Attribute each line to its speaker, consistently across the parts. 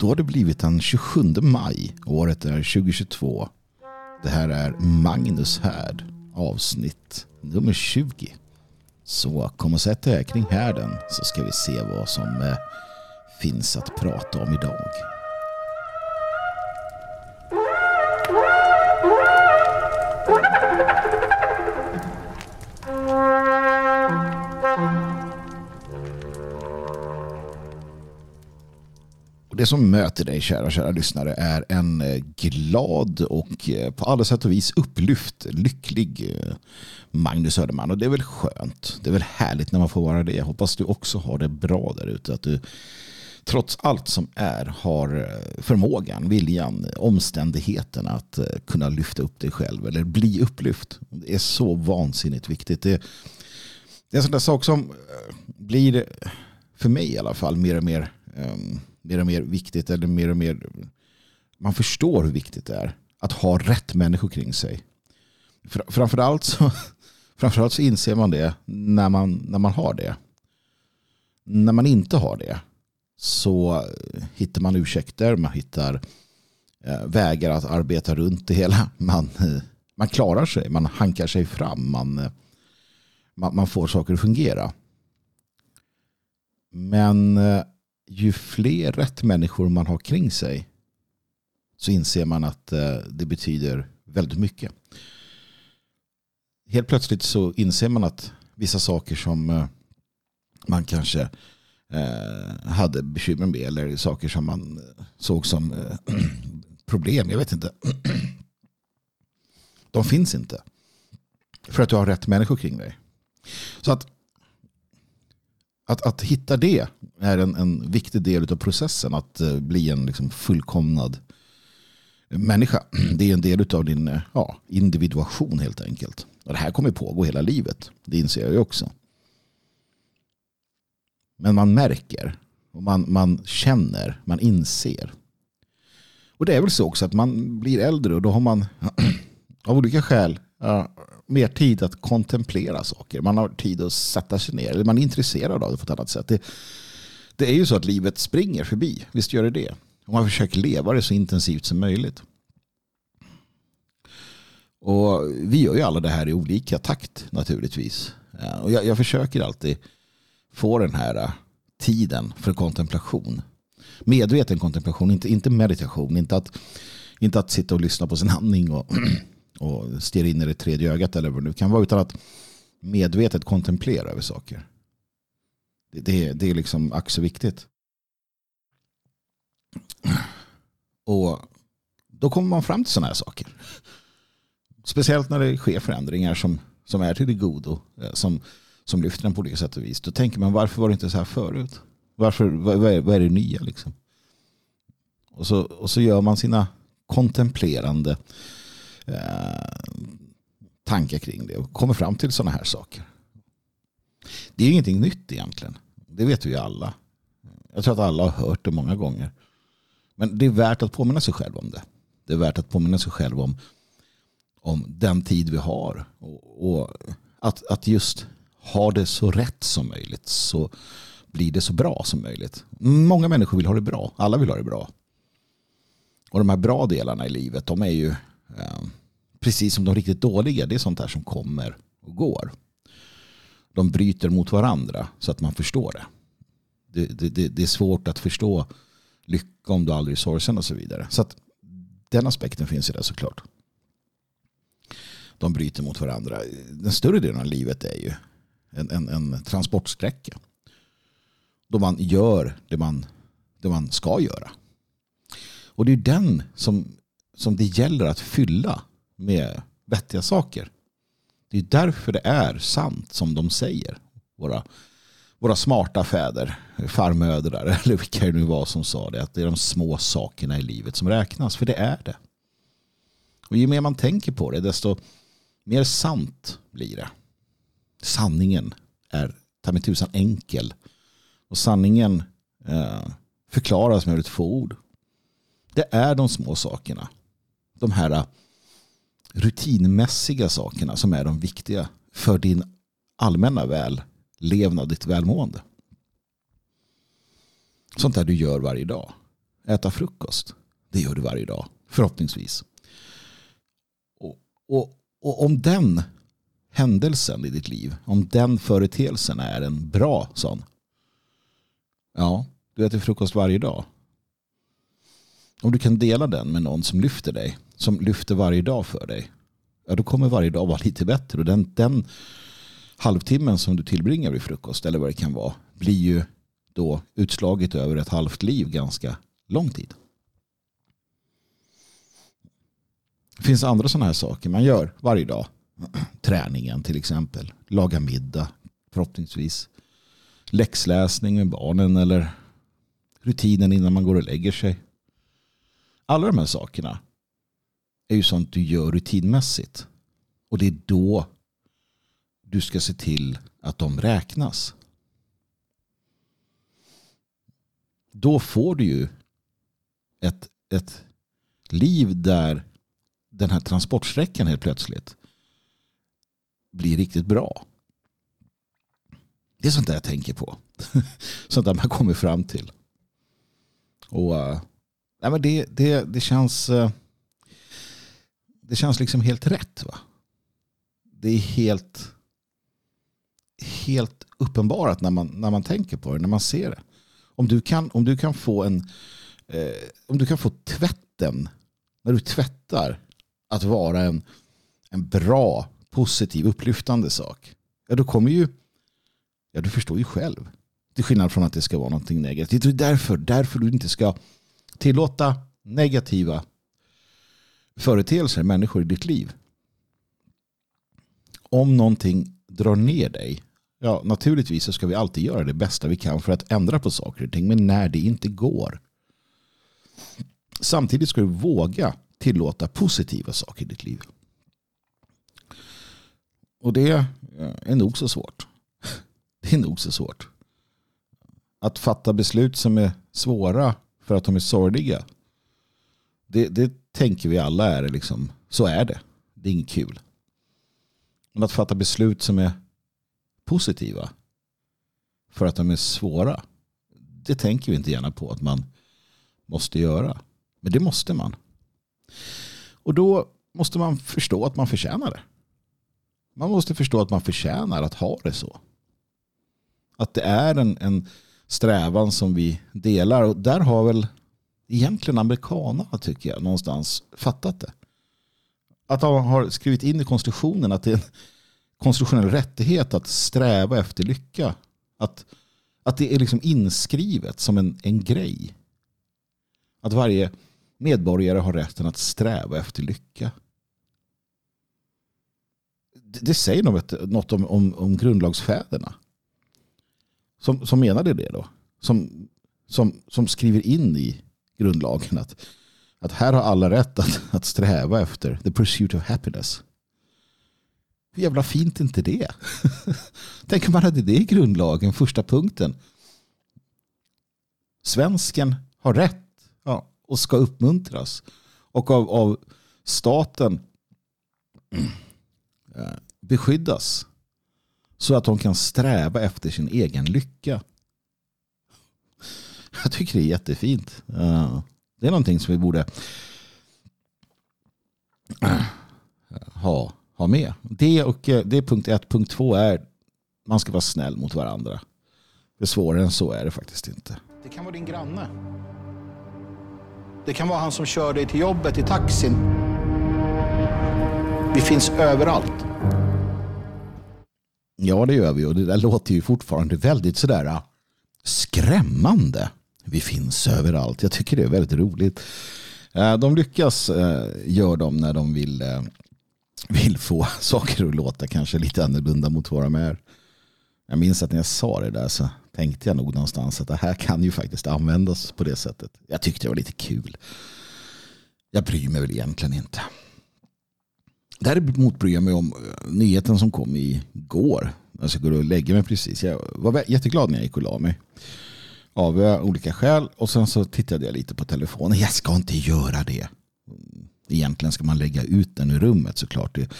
Speaker 1: Då har det blivit den 27 maj. Året är 2022. Det här är Magnus Härd. Avsnitt nummer 20. Så kom och sätt er kring härden så ska vi se vad som eh, finns att prata om idag. Det som möter dig kära, kära lyssnare är en eh, glad och eh, på alla sätt och vis upplyft, lycklig eh, Magnus Söderman. Och det är väl skönt. Det är väl härligt när man får vara det. Jag hoppas du också har det bra där ute. Att du trots allt som är har förmågan, viljan, omständigheten att kunna lyfta upp dig själv eller bli upplyft. Det är så vansinnigt viktigt. Det, det är en sån där sak som blir, för mig i alla fall, mer och mer um, mer och mer viktigt eller mer och mer man förstår hur viktigt det är att ha rätt människor kring sig. Framförallt så, framförallt så inser man det när man, när man har det. När man inte har det så hittar man ursäkter, man hittar eh, vägar att arbeta runt det hela. Man, man klarar sig, man hankar sig fram, man, man, man får saker att fungera. Men eh, ju fler rätt människor man har kring sig så inser man att eh, det betyder väldigt mycket. Helt plötsligt så inser man att vissa saker som eh, man kanske eh, hade bekymmer med eller saker som man såg som problem, jag vet inte. De finns inte. För att du har rätt människor kring dig. Så att att, att hitta det är en, en viktig del av processen. Att eh, bli en liksom, fullkomnad människa. Det är en del av din eh, ja, individuation helt enkelt. Och det här kommer pågå hela livet. Det inser jag ju också. Men man märker. Och man, man känner. Man inser. Och det är väl så också att man blir äldre och då har man av olika skäl mer tid att kontemplera saker. Man har tid att sätta sig ner. Eller man är intresserad av det på ett annat sätt. Det, det är ju så att livet springer förbi. Visst gör det det. Och man försöker leva det så intensivt som möjligt. Och vi gör ju alla det här i olika takt naturligtvis. Och jag, jag försöker alltid få den här äh, tiden för kontemplation. Medveten kontemplation, inte, inte meditation. Inte att, inte att sitta och lyssna på sin andning och och stirra in i det tredje ögat eller vad det nu kan vara utan att medvetet kontemplera över saker. Det, det, det är liksom ack så viktigt. Och då kommer man fram till sådana här saker. Speciellt när det sker förändringar som, som är till det godo. Eh, som, som lyfter den på olika sätt och vis. Då tänker man varför var det inte så här förut? Varför, vad, vad, är, vad är det nya liksom? Och så, och så gör man sina kontemplerande Eh, tankar kring det och kommer fram till sådana här saker. Det är ingenting nytt egentligen. Det vet vi ju alla. Jag tror att alla har hört det många gånger. Men det är värt att påminna sig själv om det. Det är värt att påminna sig själv om, om den tid vi har. Och, och att, att just ha det så rätt som möjligt så blir det så bra som möjligt. Många människor vill ha det bra. Alla vill ha det bra. Och de här bra delarna i livet de är ju eh, precis som de riktigt dåliga, det är sånt där som kommer och går. De bryter mot varandra så att man förstår det. Det, det, det är svårt att förstå lycka om du aldrig är sorgsen och så vidare. Så att den aspekten finns i det såklart. De bryter mot varandra. Den större delen av livet är ju en, en, en transportsträcka. Då man gör det man, det man ska göra. Och det är den som som det gäller att fylla med vettiga saker. Det är därför det är sant som de säger. Våra, våra smarta fäder, farmödrar eller vilka det nu var som sa det. Att det är de små sakerna i livet som räknas. För det är det. Och ju mer man tänker på det desto mer sant blir det. Sanningen är ta mig tusan enkel. Och sanningen eh, förklaras med ett få ord. Det är de små sakerna de här eh, rutinmässiga sakerna som är de viktiga för din allmänna vällevnad, ditt välmående. Sånt där du gör varje dag. äta frukost. Det gör du varje dag, förhoppningsvis. Och, och, och om den händelsen i ditt liv, om den företeelsen är en bra sån. Ja, du äter frukost varje dag. Om du kan dela den med någon som lyfter dig, som lyfter varje dag för dig, ja då kommer varje dag vara lite bättre. Och den, den halvtimmen som du tillbringar vid frukost, eller vad det kan vara, blir ju då utslaget över ett halvt liv ganska lång tid. Det finns andra sådana här saker man gör varje dag. Träningen till exempel. Laga middag förhoppningsvis. Läxläsning med barnen eller rutinen innan man går och lägger sig. Alla de här sakerna är ju sånt du gör rutinmässigt. Och det är då du ska se till att de räknas. Då får du ju ett, ett liv där den här transportsträckan helt plötsligt blir riktigt bra. Det är sånt där jag tänker på. sånt där man kommer fram till. Och uh, nej, men det, det, det känns uh, det känns liksom helt rätt. va? Det är helt helt uppenbarat när man, när man tänker på det, när man ser det. Om du kan, om du kan få en eh, om du kan få tvätten när du tvättar att vara en, en bra, positiv, upplyftande sak. Ja, då kommer ju, ja du förstår ju själv. Till skillnad från att det ska vara någonting negativt. Det är därför, därför du inte ska tillåta negativa företeelser, människor i ditt liv. Om någonting drar ner dig, ja naturligtvis så ska vi alltid göra det bästa vi kan för att ändra på saker och ting. Men när det inte går. Samtidigt ska du våga tillåta positiva saker i ditt liv. Och det är nog så svårt. Det är nog så svårt. Att fatta beslut som är svåra för att de är sorgliga. Det, det tänker vi alla är liksom, så är det. Det är inget kul. Men att fatta beslut som är positiva för att de är svåra. Det tänker vi inte gärna på att man måste göra. Men det måste man. Och då måste man förstå att man förtjänar det. Man måste förstå att man förtjänar att ha det så. Att det är en, en strävan som vi delar. Och där har väl egentligen amerikanerna tycker jag någonstans fattat det. Att de har skrivit in i konstitutionen att det är en konstitutionell rättighet att sträva efter lycka. Att, att det är liksom inskrivet som en, en grej. Att varje medborgare har rätten att sträva efter lycka. Det, det säger något, något om, om, om grundlagsfäderna. Som, som menade det då. Som, som, som skriver in i grundlagen att, att här har alla rätt att, att sträva efter the pursuit of happiness. Hur jävla fint är inte det? Tänk om man hade det i grundlagen, första punkten. Svensken har rätt ja, och ska uppmuntras. Och av, av staten eh, beskyddas. Så att de kan sträva efter sin egen lycka. Jag tycker det är jättefint. Det är någonting som vi borde ha, ha med. Det, och, eh, det är punkt ett. Punkt två är man ska vara snäll mot varandra. Är svårare än så är det faktiskt inte.
Speaker 2: Det kan vara din granne. Det kan vara han som kör dig till jobbet i taxin. Vi finns överallt.
Speaker 1: Ja, det gör vi och det där låter ju fortfarande väldigt sådär äh, skrämmande. Vi finns överallt. Jag tycker det är väldigt roligt. Eh, de lyckas, eh, gör de när de vill, eh, vill få saker att låta kanske lite annorlunda mot vad de är. Jag minns att när jag sa det där så tänkte jag nog någonstans att det här kan ju faktiskt användas på det sättet. Jag tyckte det var lite kul. Jag bryr mig väl egentligen inte. Däremot bryr jag mig om nyheten som kom igår. Alltså, jag ska gå och lägga mig precis. Jag var jätteglad när jag gick och la mig. Av olika skäl. Och sen så tittade jag lite på telefonen. Jag ska inte göra det. Mm, egentligen ska man lägga ut den ur rummet såklart. Det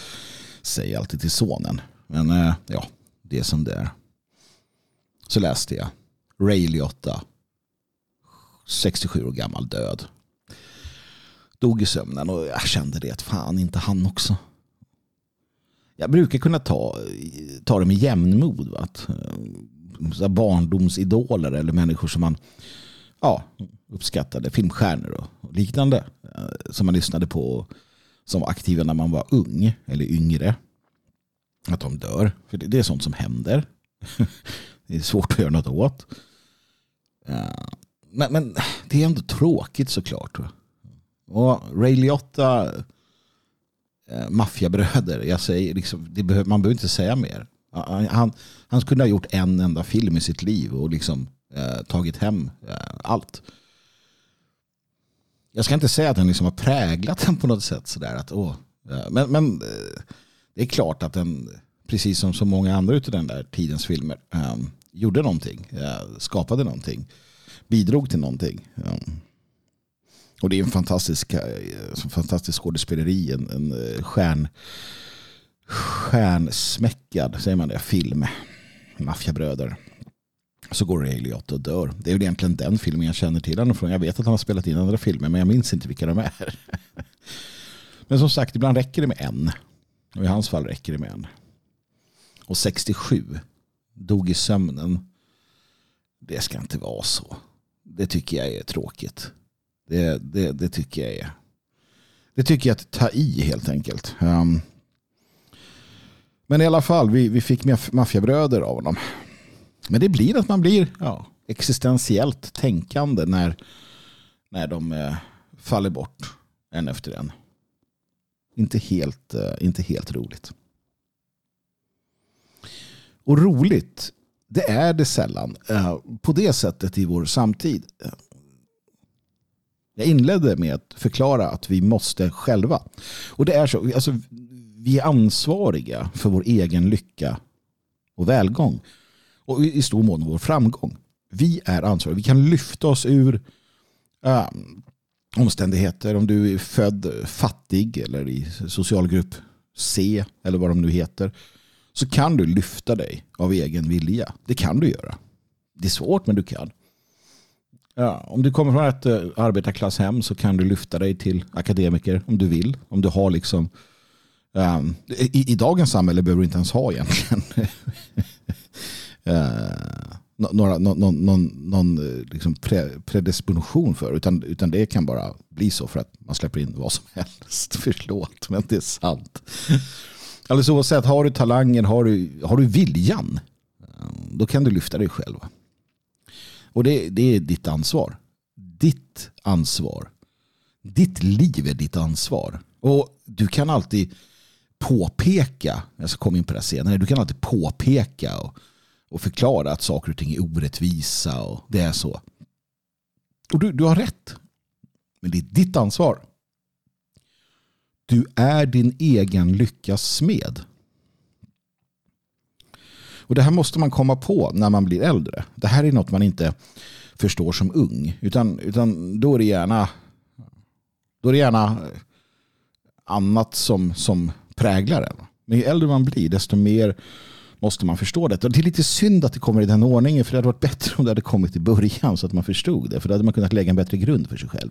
Speaker 1: säger jag alltid till sonen. Men eh, ja, det är som det är. Så läste jag. Ray Liotta 67 år gammal död. Dog i sömnen och jag kände det att fan inte han också. Jag brukar kunna ta, ta det med jämnmod. Va? Eh, så barndomsidoler eller människor som man ja, uppskattade, filmstjärnor och liknande eh, som man lyssnade på som var aktiva när man var ung eller yngre. Att de dör. För det är sånt som händer. Det är svårt att göra något åt. Eh, men, men det är ändå tråkigt såklart. Och Ray Liotta, eh, maffiabröder, jag säger liksom, det behöver, man behöver inte säga mer. Han, han skulle ha gjort en enda film i sitt liv och liksom eh, tagit hem eh, allt. Jag ska inte säga att den liksom har präglat den på något sätt. Sådär, att, åh, eh, men, men eh, det är klart att den, precis som så många andra av den där tidens filmer, eh, gjorde någonting, skapade någonting, bidrog till någonting. Och det är en fantastisk, fantastisk skådespeleri, en, en stjärn, stjärnsmäckad, säger man det, film. Maffiabröder. Så går Ray Liotta och dör. Det är väl egentligen den filmen jag känner till honom från. Jag vet att han har spelat in andra filmer men jag minns inte vilka de är. men som sagt, ibland räcker det med en. Och i hans fall räcker det med en. Och 67 dog i sömnen. Det ska inte vara så. Det tycker jag är tråkigt. Det, det, det tycker jag är. Det tycker jag att ta i helt enkelt. Um, men i alla fall, vi, vi fick maffiabröder av honom. Men det blir att man blir ja, existentiellt tänkande när, när de eh, faller bort en efter en. Inte helt, eh, inte helt roligt. Och roligt, det är det sällan eh, på det sättet i vår samtid. Jag inledde med att förklara att vi måste själva. Och det är så, alltså, vi är ansvariga för vår egen lycka och välgång. Och i stor mån vår framgång. Vi är ansvariga. Vi kan lyfta oss ur äh, omständigheter. Om du är född fattig eller i socialgrupp C eller vad de nu heter. Så kan du lyfta dig av egen vilja. Det kan du göra. Det är svårt men du kan. Ja, om du kommer från ett eh, arbetarklasshem så kan du lyfta dig till akademiker om du vill. Om du har liksom um, i, i, dagens samhälle behöver du inte ens ha egentligen uh, några, någon, någon, någon liksom pre, predisposition för. Utan, utan det kan bara bli så för att man släpper in vad som helst. Förlåt, men det är sant. Alldeles oavsett, har du talangen, har du, har du viljan, ehm, då kan du lyfta dig själv. Och det, det är ditt ansvar. Ditt ansvar. Ditt liv är ditt ansvar. Och du kan alltid påpeka, jag ska komma in på det senare, du kan alltid påpeka och och förklara att saker och ting är orättvisa och det är så. Och du, du har rätt. Men det är ditt ansvar. Du är din egen lyckas smed. Och det här måste man komma på när man blir äldre. Det här är något man inte förstår som ung. Utan, utan då är det gärna då är det gärna annat som, som präglar en. Men ju äldre man blir desto mer måste man förstå detta. Det är lite synd att det kommer i den ordningen för det hade varit bättre om det hade kommit i början så att man förstod det. För då hade man kunnat lägga en bättre grund för sig själv.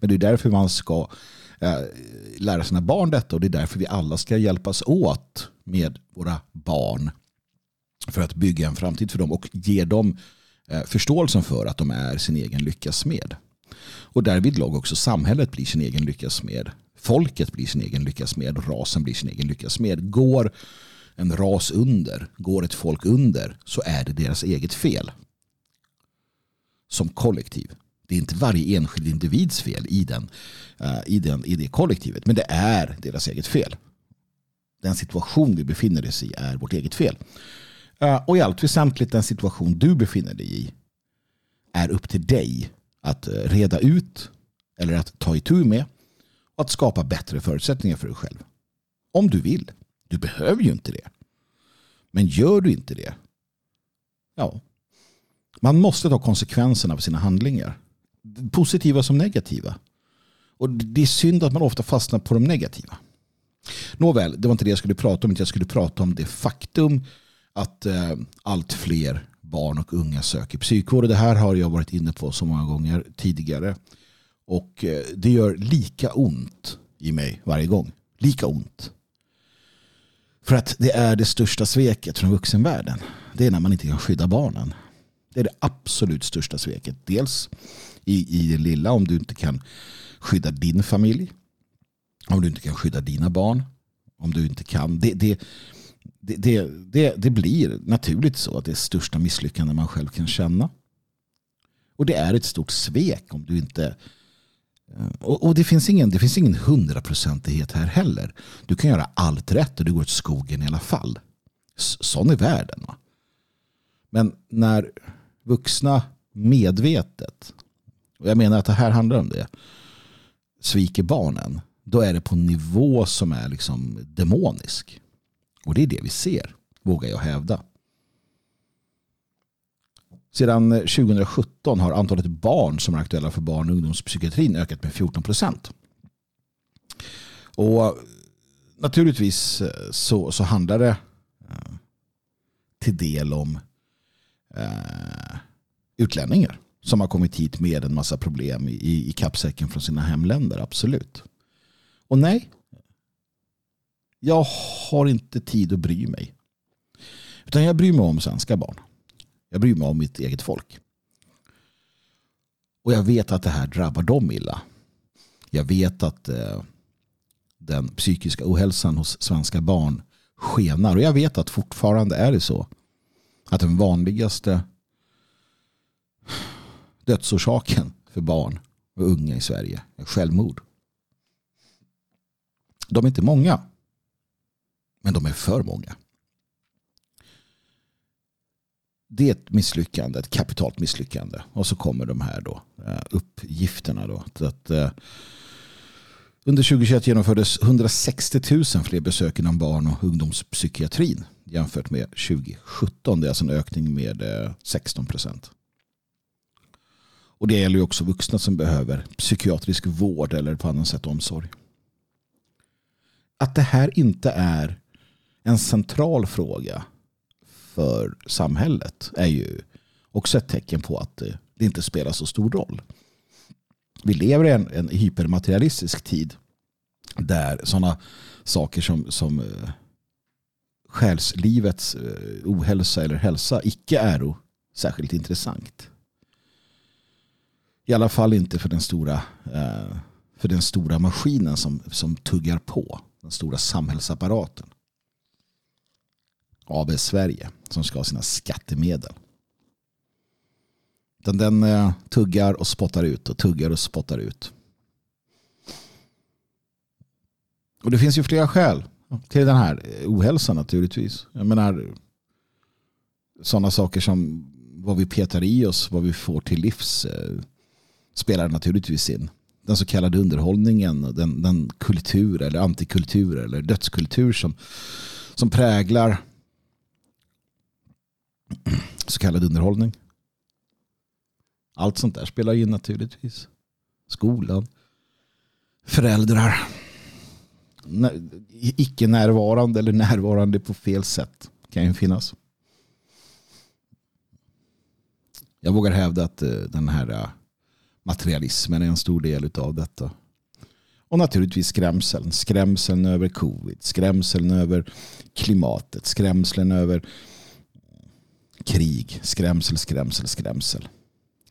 Speaker 1: Men det är därför man ska eh, lära sina barn detta och det är därför vi alla ska hjälpas åt med våra barn för att bygga en framtid för dem och ge dem eh, förståelsen för att de är sin egen lyckas med. Och därvidlag också samhället blir sin egen lyckas med. Folket blir sin egen lyckas med. Rasen blir sin egen lyckas med. Går en ras under, går ett folk under så är det deras eget fel. Som kollektiv. Det är inte varje enskild individs fel i, den, eh, i, den, i det kollektivet. Men det är deras eget fel. Den situation vi befinner oss i är vårt eget fel. Eh, och i allt väsentligt den situation du befinner dig i är upp till dig att eh, reda ut eller att ta itu med och att skapa bättre förutsättningar för dig själv. Om du vill. Du behöver ju inte det. Men gör du inte det, ja, man måste ta konsekvenserna av sina handlingar. Positiva som negativa. Och det är synd att man ofta fastnar på de negativa. Nåväl, det var inte det jag skulle prata om. Jag skulle prata om det faktum att eh, allt fler barn och unga söker psykvård. Det här har jag varit inne på så många gånger tidigare. Och eh, det gör lika ont i mig varje gång. Lika ont. För att det är det största sveket från vuxenvärlden. Det är när man inte kan skydda barnen. Det är det absolut största sveket. Dels i, i det lilla om du inte kan skydda din familj. Om du inte kan skydda dina barn. Om du inte kan. Det, det, det, det, det blir naturligt så att det är största misslyckande man själv kan känna. Och det är ett stort svek om du inte Eh, och, och, det finns ingen det finns ingen hundraprocentighet här heller. Du kan göra allt rätt och du går åt skogen i alla fall. Sån är världen. Va? Men när vuxna medvetet, och jag menar att det här handlar om det, sviker barnen, då är det på en nivå som är liksom demonisk. Och det är det vi ser, vågar jag hävda. Sedan eh, 2017 har antalet barn som är aktuella för barn och ungdomspsykiatrin ökat med 14 procent. Och eh, naturligtvis eh, så, så handlar det till del om eh, utlänningar som har kommit hit med en massa problem i, i kappsäcken från sina hemländer, absolut. Och nej, jag har inte tid att bry mig. Utan jag bryr mig om svenska barn. Jag bryr mig om mitt eget folk. Och jag vet att det här drabbar dem illa. Jag vet att eh, den psykiska ohälsan hos svenska barn skenar. Och jag vet att fortfarande är det så. Att den vanligaste dödsorsaken för barn och unga i Sverige är självmord. De är inte många. Men de är för många det är ett misslyckande, ett kapitalt misslyckande. Och så kommer de här då, eh, uppgifterna. Då, att, eh, under 2021 genomfördes 160 000 fler besök inom barn och ungdomspsykiatrin jämfört med 2017. Det är alltså en ökning med eh, 16 procent. Och det gäller ju också vuxna som behöver psykiatrisk vård eller på annat sätt omsorg. Att det här inte är en central fråga för samhället är ju också ett tecken på att det inte spelar så stor roll. Vi lever i en, en hypermaterialistisk tid där sådana saker som, som uh, själslivets uh, ohälsa eller hälsa icke är särskilt intressant. I alla fall inte för den stora, uh, för den stora maskinen som, som tuggar på. Den stora samhällsapparaten. AB Sverige som ska ha sina skattemedel. Den, den eh, tuggar och spottar ut och tuggar och spottar ut. Och det finns ju flera skäl till den här ohälsan naturligtvis. Jag menar sådana saker som vad vi petar i oss, vad vi får till livs eh, spelar naturligtvis in. Den så kallade underhållningen, den, den kultur eller antikultur eller dödskultur som, som präglar så kallad underhållning. Allt sånt där spelar in naturligtvis. Skolan. Föräldrar. Icke närvarande eller närvarande på fel sätt kan ju finnas. Jag vågar hävda att eh, den här eh, materialismen är en stor del av detta. Och naturligtvis skrämseln. Skrämseln över covid. Skrämseln över klimatet. Skrämseln över krig, skrämsel, skrämsel, skrämsel.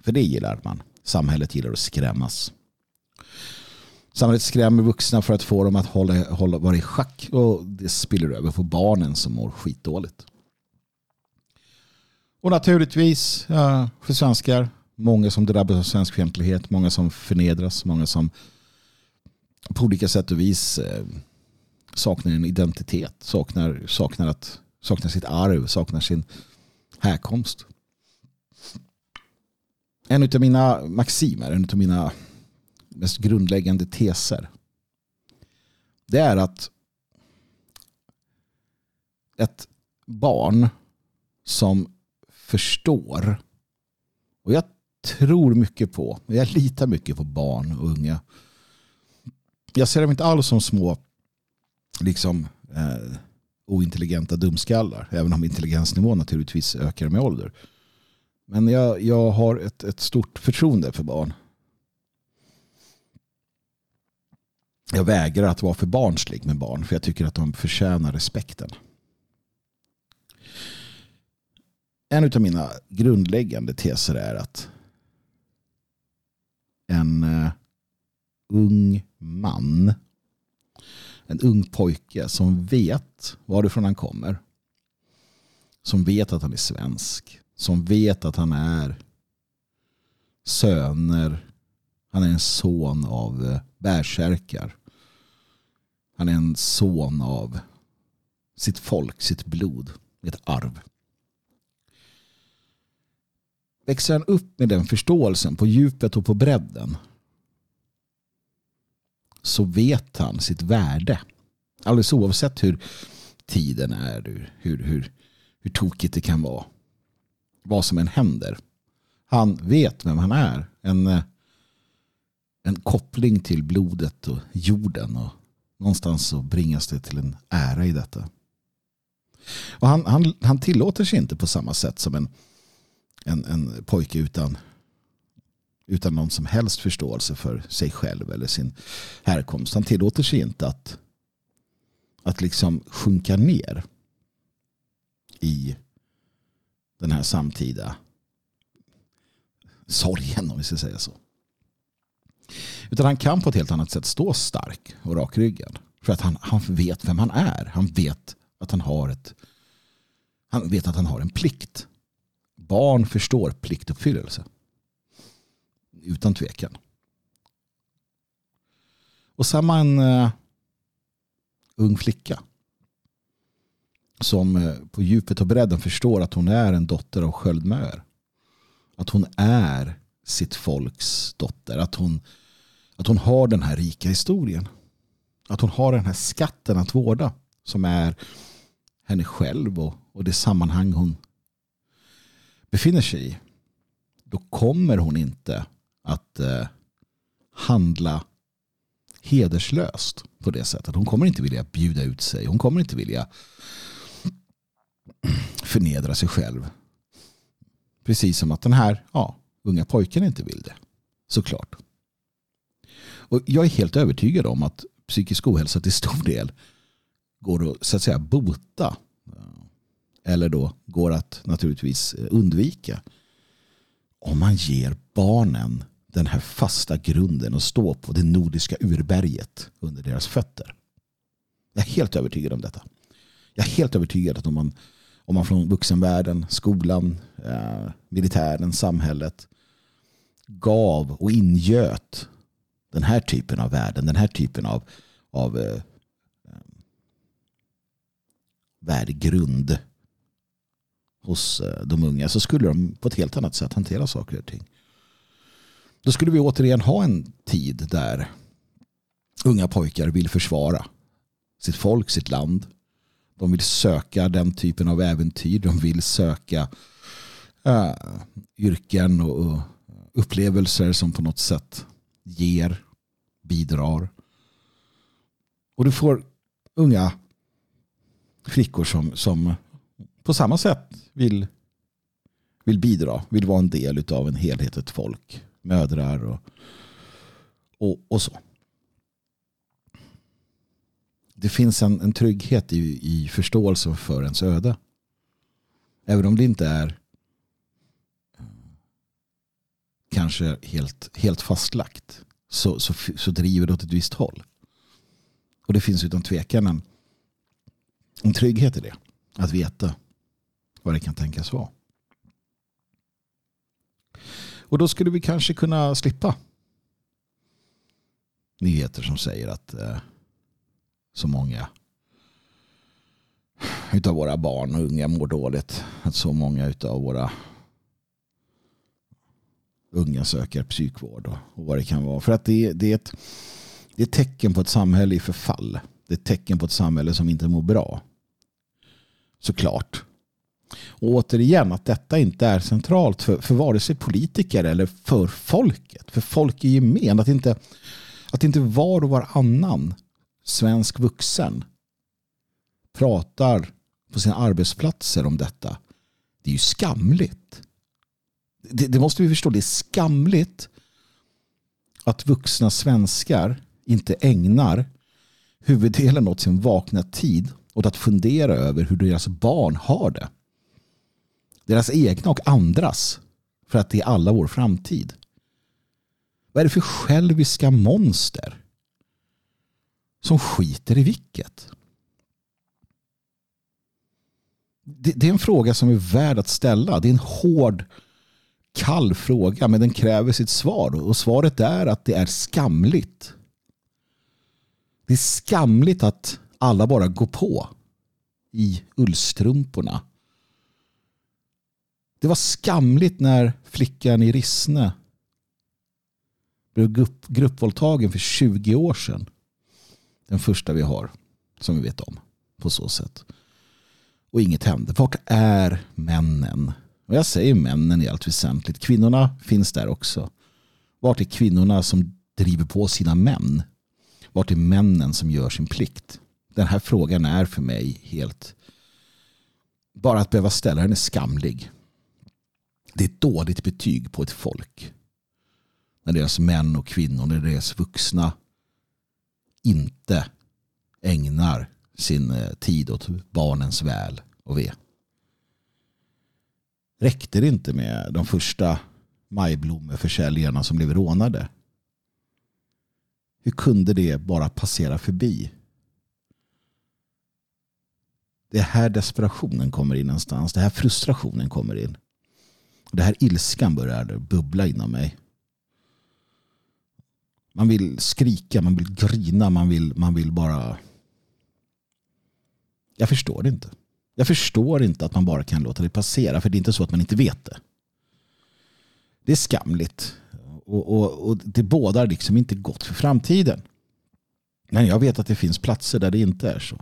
Speaker 1: För det gillar man. Samhället gillar att skrämmas. Samhället skrämmer vuxna för att få dem att hålla, hålla, vara i schack och det spiller över på barnen som mår skitdåligt. Och naturligtvis eh, för svenskar, många som drabbas av svenskfientlighet, många som förnedras, många som på olika sätt och vis eh, saknar en identitet, saknar, saknar, att, saknar sitt arv, saknar sin härkomst. En av mina maximer, en av mina mest grundläggande teser. Det är att ett barn som förstår och jag tror mycket på, jag litar mycket på barn och unga. Jag ser dem inte alls som små liksom eh, ointelligenta dumskallar. Även om intelligensnivån naturligtvis ökar med ålder. Men jag, jag har ett, ett stort förtroende för barn. Jag vägrar att vara för barnslig med barn för jag tycker att de förtjänar respekten. En av mina grundläggande teser är att en eh, ung man, en ung pojke som vet varifrån han kommer, som vet att han är svensk, som vet att han är söner, han är en son av eh, bärsärkar. Han är en son av sitt folk, sitt blod, ett arv. Växer han upp med den förståelsen på djupet och på bredden så vet han sitt värde. Alldeles oavsett hur tiden är, hur, hur, hur, hur tokigt det kan vara. Vad som än händer. Han vet vem han är. En, eh, en koppling till blodet och jorden. Och någonstans så bringas det till en ära i detta. Och han, han, han tillåter sig inte på samma sätt som en en, en pojke utan, utan någon som helst förståelse för sig själv eller sin härkomst. Han tillåter sig inte att, att liksom sjunka ner i den här samtida sorgen om vi ska säga så. Utan han kan på ett helt annat sätt stå stark och rakryggad. För att han, han vet vem han är. Han vet att han har ett han vet att han har en plikt barn förstår pliktuppfyllelse. Utan tvekan. Och samma en uh, ung flicka. Som uh, på djupet och bredden förstår att hon är en dotter av sköldmöer. Att hon är sitt folks dotter. Att hon, att hon har den här rika historien. Att hon har den här skatten att vårda. Som är henne själv och, och det sammanhang hon befinner sig i, då kommer hon inte att eh, handla hederslöst på det sättet. Hon kommer inte vilja bjuda ut sig. Hon kommer inte vilja förnedra sig själv. Precis som att den här ja, unga pojken inte vill det. Såklart. Och jag är helt övertygad om att psykisk ohälsa till stor del går att, så att säga, bota eller då går att naturligtvis undvika. Om man ger barnen den här fasta grunden att stå på det nordiska urberget under deras fötter. Jag är helt övertygad om detta. Jag är helt övertygad att om man, om man från vuxenvärlden, skolan, eh, militären, samhället gav och ingöt den här typen av värden, den här typen av, av eh, eh värdegrund hos eh, de unga så skulle de på ett helt annat sätt hantera saker och ting. Då skulle vi återigen ha en tid där unga pojkar vill försvara sitt folk, sitt land. De vill söka den typen av äventyr. De vill söka äh, yrken och upplevelser som på något sätt ger, bidrar. Och du får unga flickor som, som på samma sätt vill, vill bidra, vill vara en del av en helhet, ett folk, mödrar och, och, och så. Det finns en, en trygghet i, i förståelsen för ens öde. Även om det inte är eh, kanske helt, helt fastlagt så, så, så driver det åt ett visst håll. Och det finns utan tvekan en, en trygghet i det. Att veta vad det kan tänkas vara. Och då skulle vi kanske kunna slippa nyheter som säger att eh, så många utav våra barn och unga mår dåligt. Att så många utav våra unga söker psykvård och, och vad det kan vara. För att det, det, är ett, det är ett tecken på ett samhälle i förfall. Det är ett tecken på ett samhälle som inte mår bra. Såklart. Och återigen att detta inte är centralt för, för vare sig politiker eller för folket. För folk i gemen. Att inte, att inte var och varannan svensk vuxen pratar på sina arbetsplatser om detta. Det är ju skamligt. Det, det måste vi förstå. Det är skamligt att vuxna svenskar inte ägnar huvuddelen av sin vakna tid åt att fundera över hur deras barn har det. Deras egna och andras. För att det är alla vår framtid. Vad är det för själviska monster som skiter i vilket? Det, det är en fråga som är värd att ställa. Det är en hård, kall fråga men den kräver sitt svar. Och svaret är att det är skamligt. Det är skamligt att alla bara går på i ullstrumporna. Det var skamligt när flickan i Rissne blev grupp, gruppvåldtagen för 20 år sedan. Den första vi har som vi vet om på så sätt. Och inget hände. Vart är männen? Och jag säger männen i allt väsentligt. Kvinnorna finns där också. Vart är kvinnorna som driver på sina män? Vart är männen som gör sin plikt? Den här frågan är för mig helt... Bara att behöva ställa den är skamlig. Det är ett dåligt betyg på ett folk. När deras män och kvinnor, när deras vuxna inte ägnar sin eh, tid åt barnens väl och ve. Räckte det inte med de första majblommeförsäljarna som blev rånade? Hur kunde det bara passera förbi? Det är här desperationen kommer in någonstans. Det är här frustrationen kommer in. Det här ilskan börjar bubbla inom mig. Man vill skrika, man vill grina, man vill, man vill bara... Jag förstår det inte. Jag förstår inte att man bara kan låta det passera för det är inte så att man inte vet det. Det är skamligt och, och, och det bådar liksom inte gott för framtiden. Men jag vet att det finns platser där det inte är så.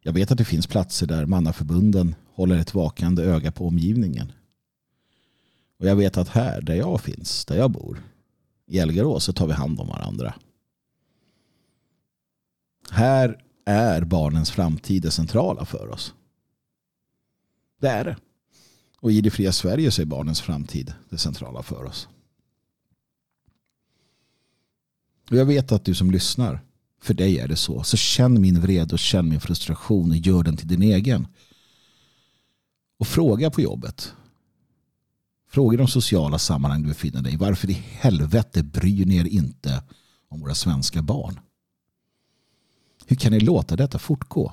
Speaker 1: Jag vet att det finns platser där mannaförbunden håller ett vakande öga på omgivningen. Och jag vet att här där jag finns, där jag bor, i Elgarås så tar vi hand om varandra. Här är barnens framtid det centrala för oss. Det är det. Och i det fria Sverige så är barnens framtid det centrala för oss. Och jag vet att du som lyssnar, för dig är det så. Så känn min vrede och känn min frustration och gör den till din egen. Och fråga på jobbet. Fråga i de sociala sammanhang du befinner dig. Varför i helvete bryr ni er inte om våra svenska barn? Hur kan ni låta detta fortgå?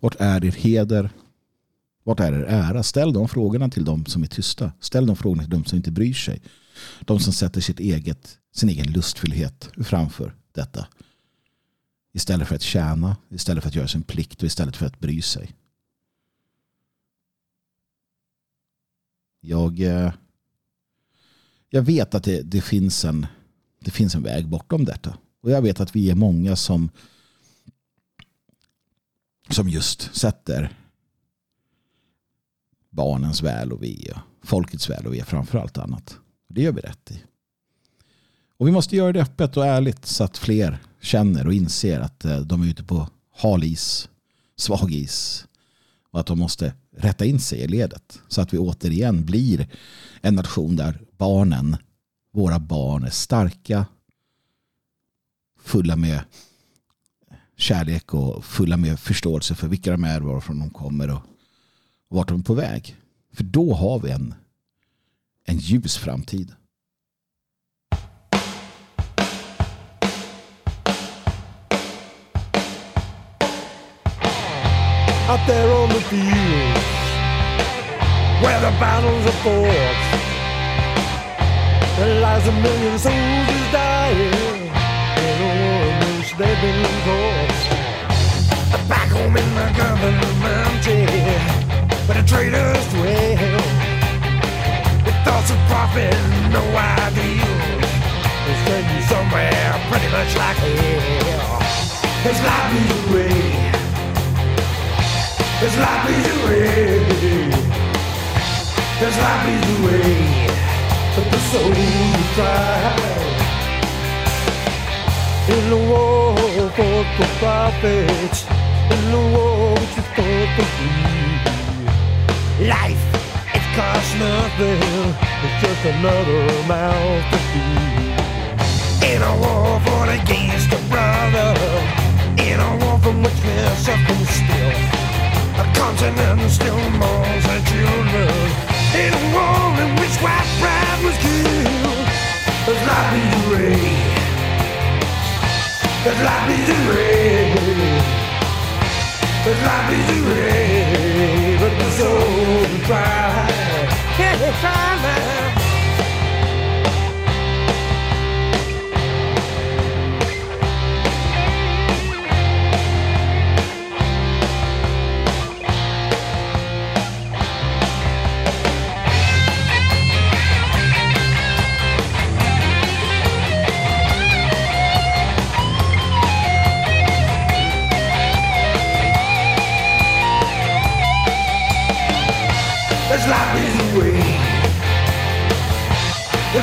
Speaker 1: Vart är er heder? Vart är er ära? Ställ de frågorna till de som är tysta. Ställ de frågorna till de som inte bryr sig. De som sätter sitt eget, sin egen lustfyllhet framför detta. Istället för att tjäna, istället för att göra sin plikt och istället för att bry sig. Jag, eh, jag vet att det, det, finns en, det finns en väg bortom detta. Och jag vet att vi är många som som just sätter barnens väl och ve folkets väl och ve framför allt annat. Det gör vi rätt i. Och vi måste göra det öppet och ärligt så att fler känner och inser att eh, de är ute på hal is, svag is och att de måste rätta in sig i ledet så att vi återigen blir en nation där barnen, våra barn är starka, fulla med kärlek och fulla med förståelse för vilka de är, varifrån de kommer och vart de är på väg. För då har vi en, en ljus framtid.
Speaker 3: out there on the field. Where the battles are fought. There lies a million soldiers dying in a war in which they've been caught. Back home in the government, where the traitors dwell, with thoughts of profit, no ideals. Send you somewhere pretty much like hell. His life is away. His life away. His life is away. But the soul cry. In the war for the profit, in the war which is for the free. Life it costs nothing. It's just another mouth to feed. In a war fought against a brother. In a war from which we're suffering still. A continent still mourns her children in a world in which white pride was killed. There's lightning to rain. There's lightning to rain. There's lightning to rain. But the soul pride can't find out.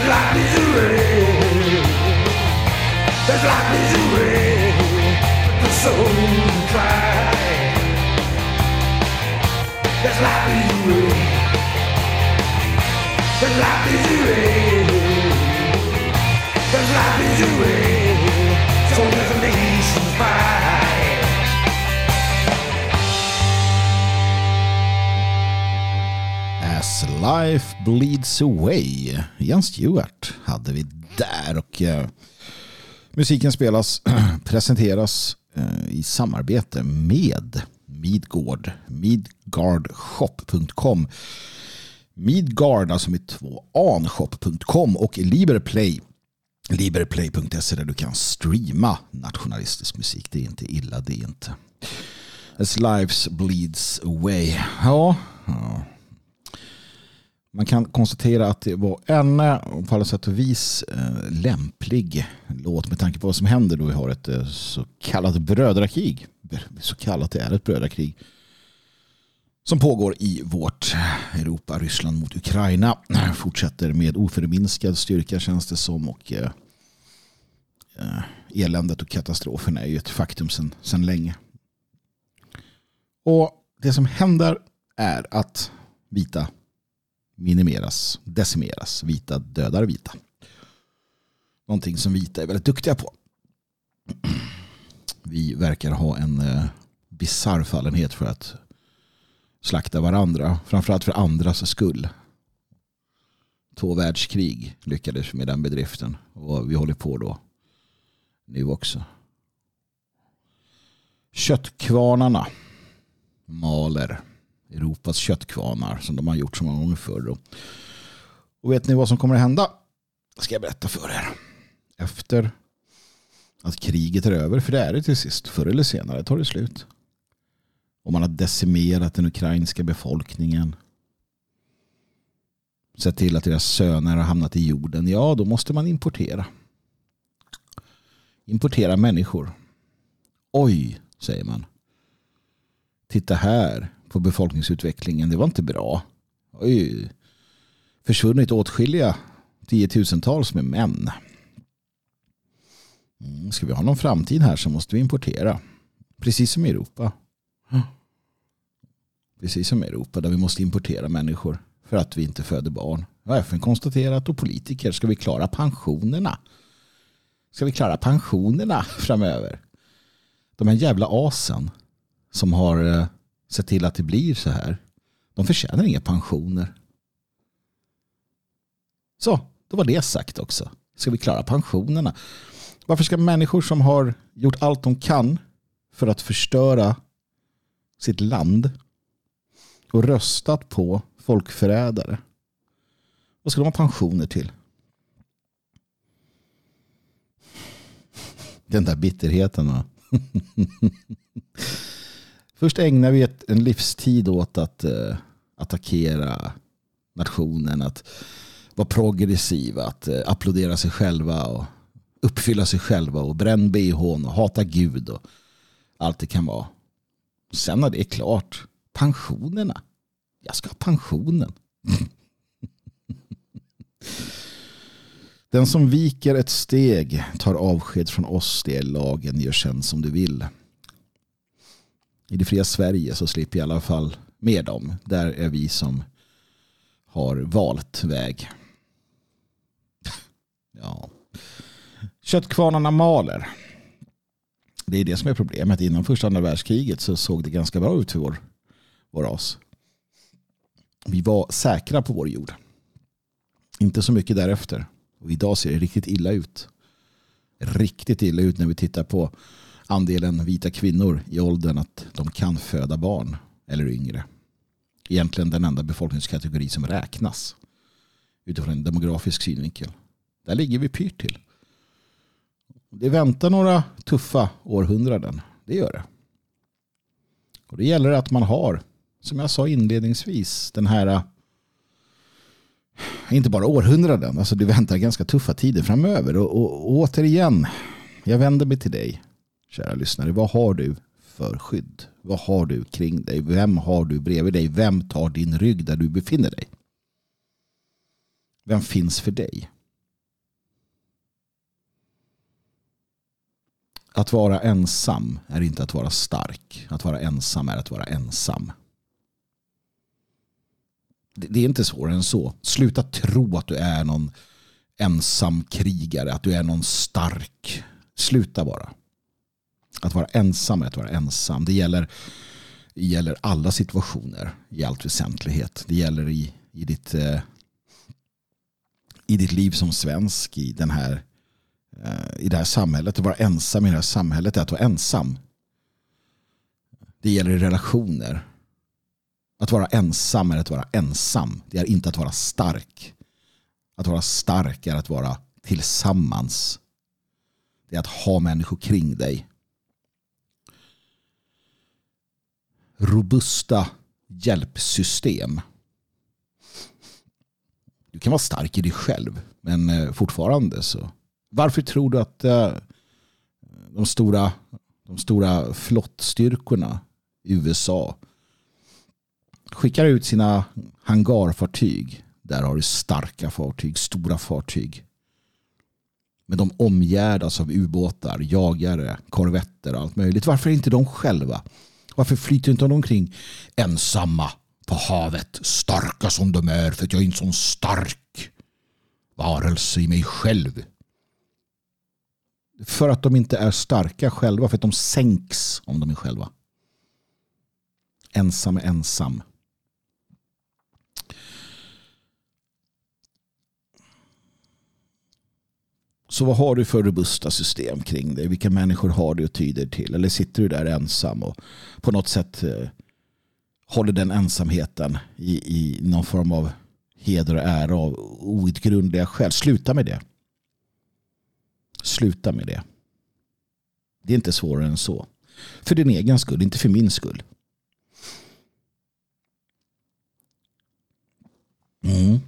Speaker 3: There's life is away. There's life is away. The soul cry. There's life is away. There's life is away. There's life is
Speaker 1: Life Bleeds Away. Jan Stewart hade vi där. Och eh, musiken spelas, presenteras eh, i samarbete med Midgård. Midgardshop.com. Midgard, alltså med två anshop.com och Liberplay. Liberplay.se där du kan streama nationalistisk musik. Det är inte illa, det är inte. As Lives Bleeds Away. Ja, ja. Man kan konstatera att det var en på alla sätt och vis eh, lämplig låt med tanke på vad som händer då vi har ett eh, så kallat brödrakrig. Så kallat det är ett brödrakrig som pågår i vårt Europa, Ryssland mot Ukraina. Fortsätter med oförminskad styrka känns det som och eh, eh eländet och katastrofen är ju ett faktum sedan länge. Och det som händer är att vita minimeras, decimeras. Vita dödar vita. Någonting som vita är väldigt duktiga på. Vi verkar ha en eh, bisarr fallenhet för att slakta varandra. Framförallt för andras skull. Två världskrig lyckades med den bedriften. Och vi håller på då nu också. Köttkvarnarna maler Europas köttkvarnar som de har gjort så många gånger förr. Och vet ni vad som kommer att hända? Det ska jag berätta för er. Efter att kriget är över, för det är det till sist, förr eller senare tar det slut. Och man har decimerat den ukrainska befolkningen. Sett till att deras söner har hamnat i jorden. Ja, då måste man importera. Importera människor. Oj, säger man. Titta här på befolkningsutvecklingen. Det var inte bra. Det har Försvunnit åtskilliga tiotusentals med män. Mm, ska vi ha någon framtid här så måste vi importera. Precis som i Europa. Precis som i Europa där vi måste importera människor för att vi inte föder barn. Har FN konstaterat och politiker. Ska vi klara pensionerna? Ska vi klara pensionerna framöver? De här jävla asen som har eh, sett till att det blir så här. De förtjänar inga pensioner. Så, då var det sagt också. Ska vi klara pensionerna? Varför ska människor som har gjort allt de kan för att förstöra sitt land och röstat på folkförrädare. Vad ska de ha pensioner till? Den där bitterheten. Va? Först ägnar vi ett, en livstid åt att eh, attackera nationen, att vara progressiva, att eh, applådera sig själva och uppfylla sig själva och bränn bhn och hata Gud och allt det kan vara. Sen när det är klart, pensionerna. Jag ska ha pensionen. Den som viker ett steg tar avsked från oss, det är lagen, gör sen som du vill. I det fria Sverige så slipper jag i alla fall med dem. Där är vi som har valt väg. Ja. Köttkvarnarna maler. Det är det som är problemet. Innan första andra världskriget så såg det ganska bra ut för vår, vår ras. Vi var säkra på vår jord. Inte så mycket därefter. Och idag ser det riktigt illa ut. Riktigt illa ut när vi tittar på andelen vita kvinnor i åldern att de kan föda barn eller yngre. Egentligen den enda befolkningskategori som räknas utifrån en demografisk synvinkel. Där ligger vi pyrt till. Det väntar några tuffa århundraden. Det gör det. Och det gäller att man har, som jag sa inledningsvis, den här inte bara århundraden, alltså det väntar ganska tuffa tider framöver. Och, och, och återigen, jag vänder mig till dig, kära lyssnare. Vad har du för skydd? Vad har du kring dig? Vem har du bredvid dig? Vem tar din rygg där du befinner dig? Vem finns för dig? Att vara ensam är inte att vara stark. Att vara ensam är att vara ensam. Det är inte svårare än så. Sluta tro att du är någon ensam krigare, att du är någon stark. Sluta bara. Att vara ensam är att vara ensam. Det gäller, det gäller alla situationer i allt väsentlighet. Det gäller i, i, ditt, eh, i ditt liv som svensk, i, den här, eh, i det här samhället. Att vara ensam i det här samhället är att vara ensam. Det gäller i relationer. Att vara ensam är att vara ensam. Det är inte att vara stark. Att vara stark är att vara tillsammans. Det är att ha människor kring dig. Robusta hjälpsystem. Du kan vara stark i dig själv. Men eh, fortfarande så. Varför tror du att eh, de stora, de stora flottstyrkorna i USA skickar ut sina hangarfartyg. Där har du starka fartyg, stora fartyg. Men de omgärdas av ubåtar, jagare, korvetter och allt möjligt. Varför är inte de själva? Varför flyter inte de omkring ensamma på havet? Starka som de är för att jag är en sån stark varelse i mig själv. För att de inte är starka själva, för att de sänks om de är själva. Ensam är ensam. Så vad har du för robusta system kring dig? Vilka människor har du och tyder till? Eller sitter du där ensam och på något sätt eh, håller den ensamheten i, i någon form av heder och ära av outgrundliga skäl? Sluta med det. Sluta med det. Det är inte svårare än så. För din egen skull, inte för min skull. Mm.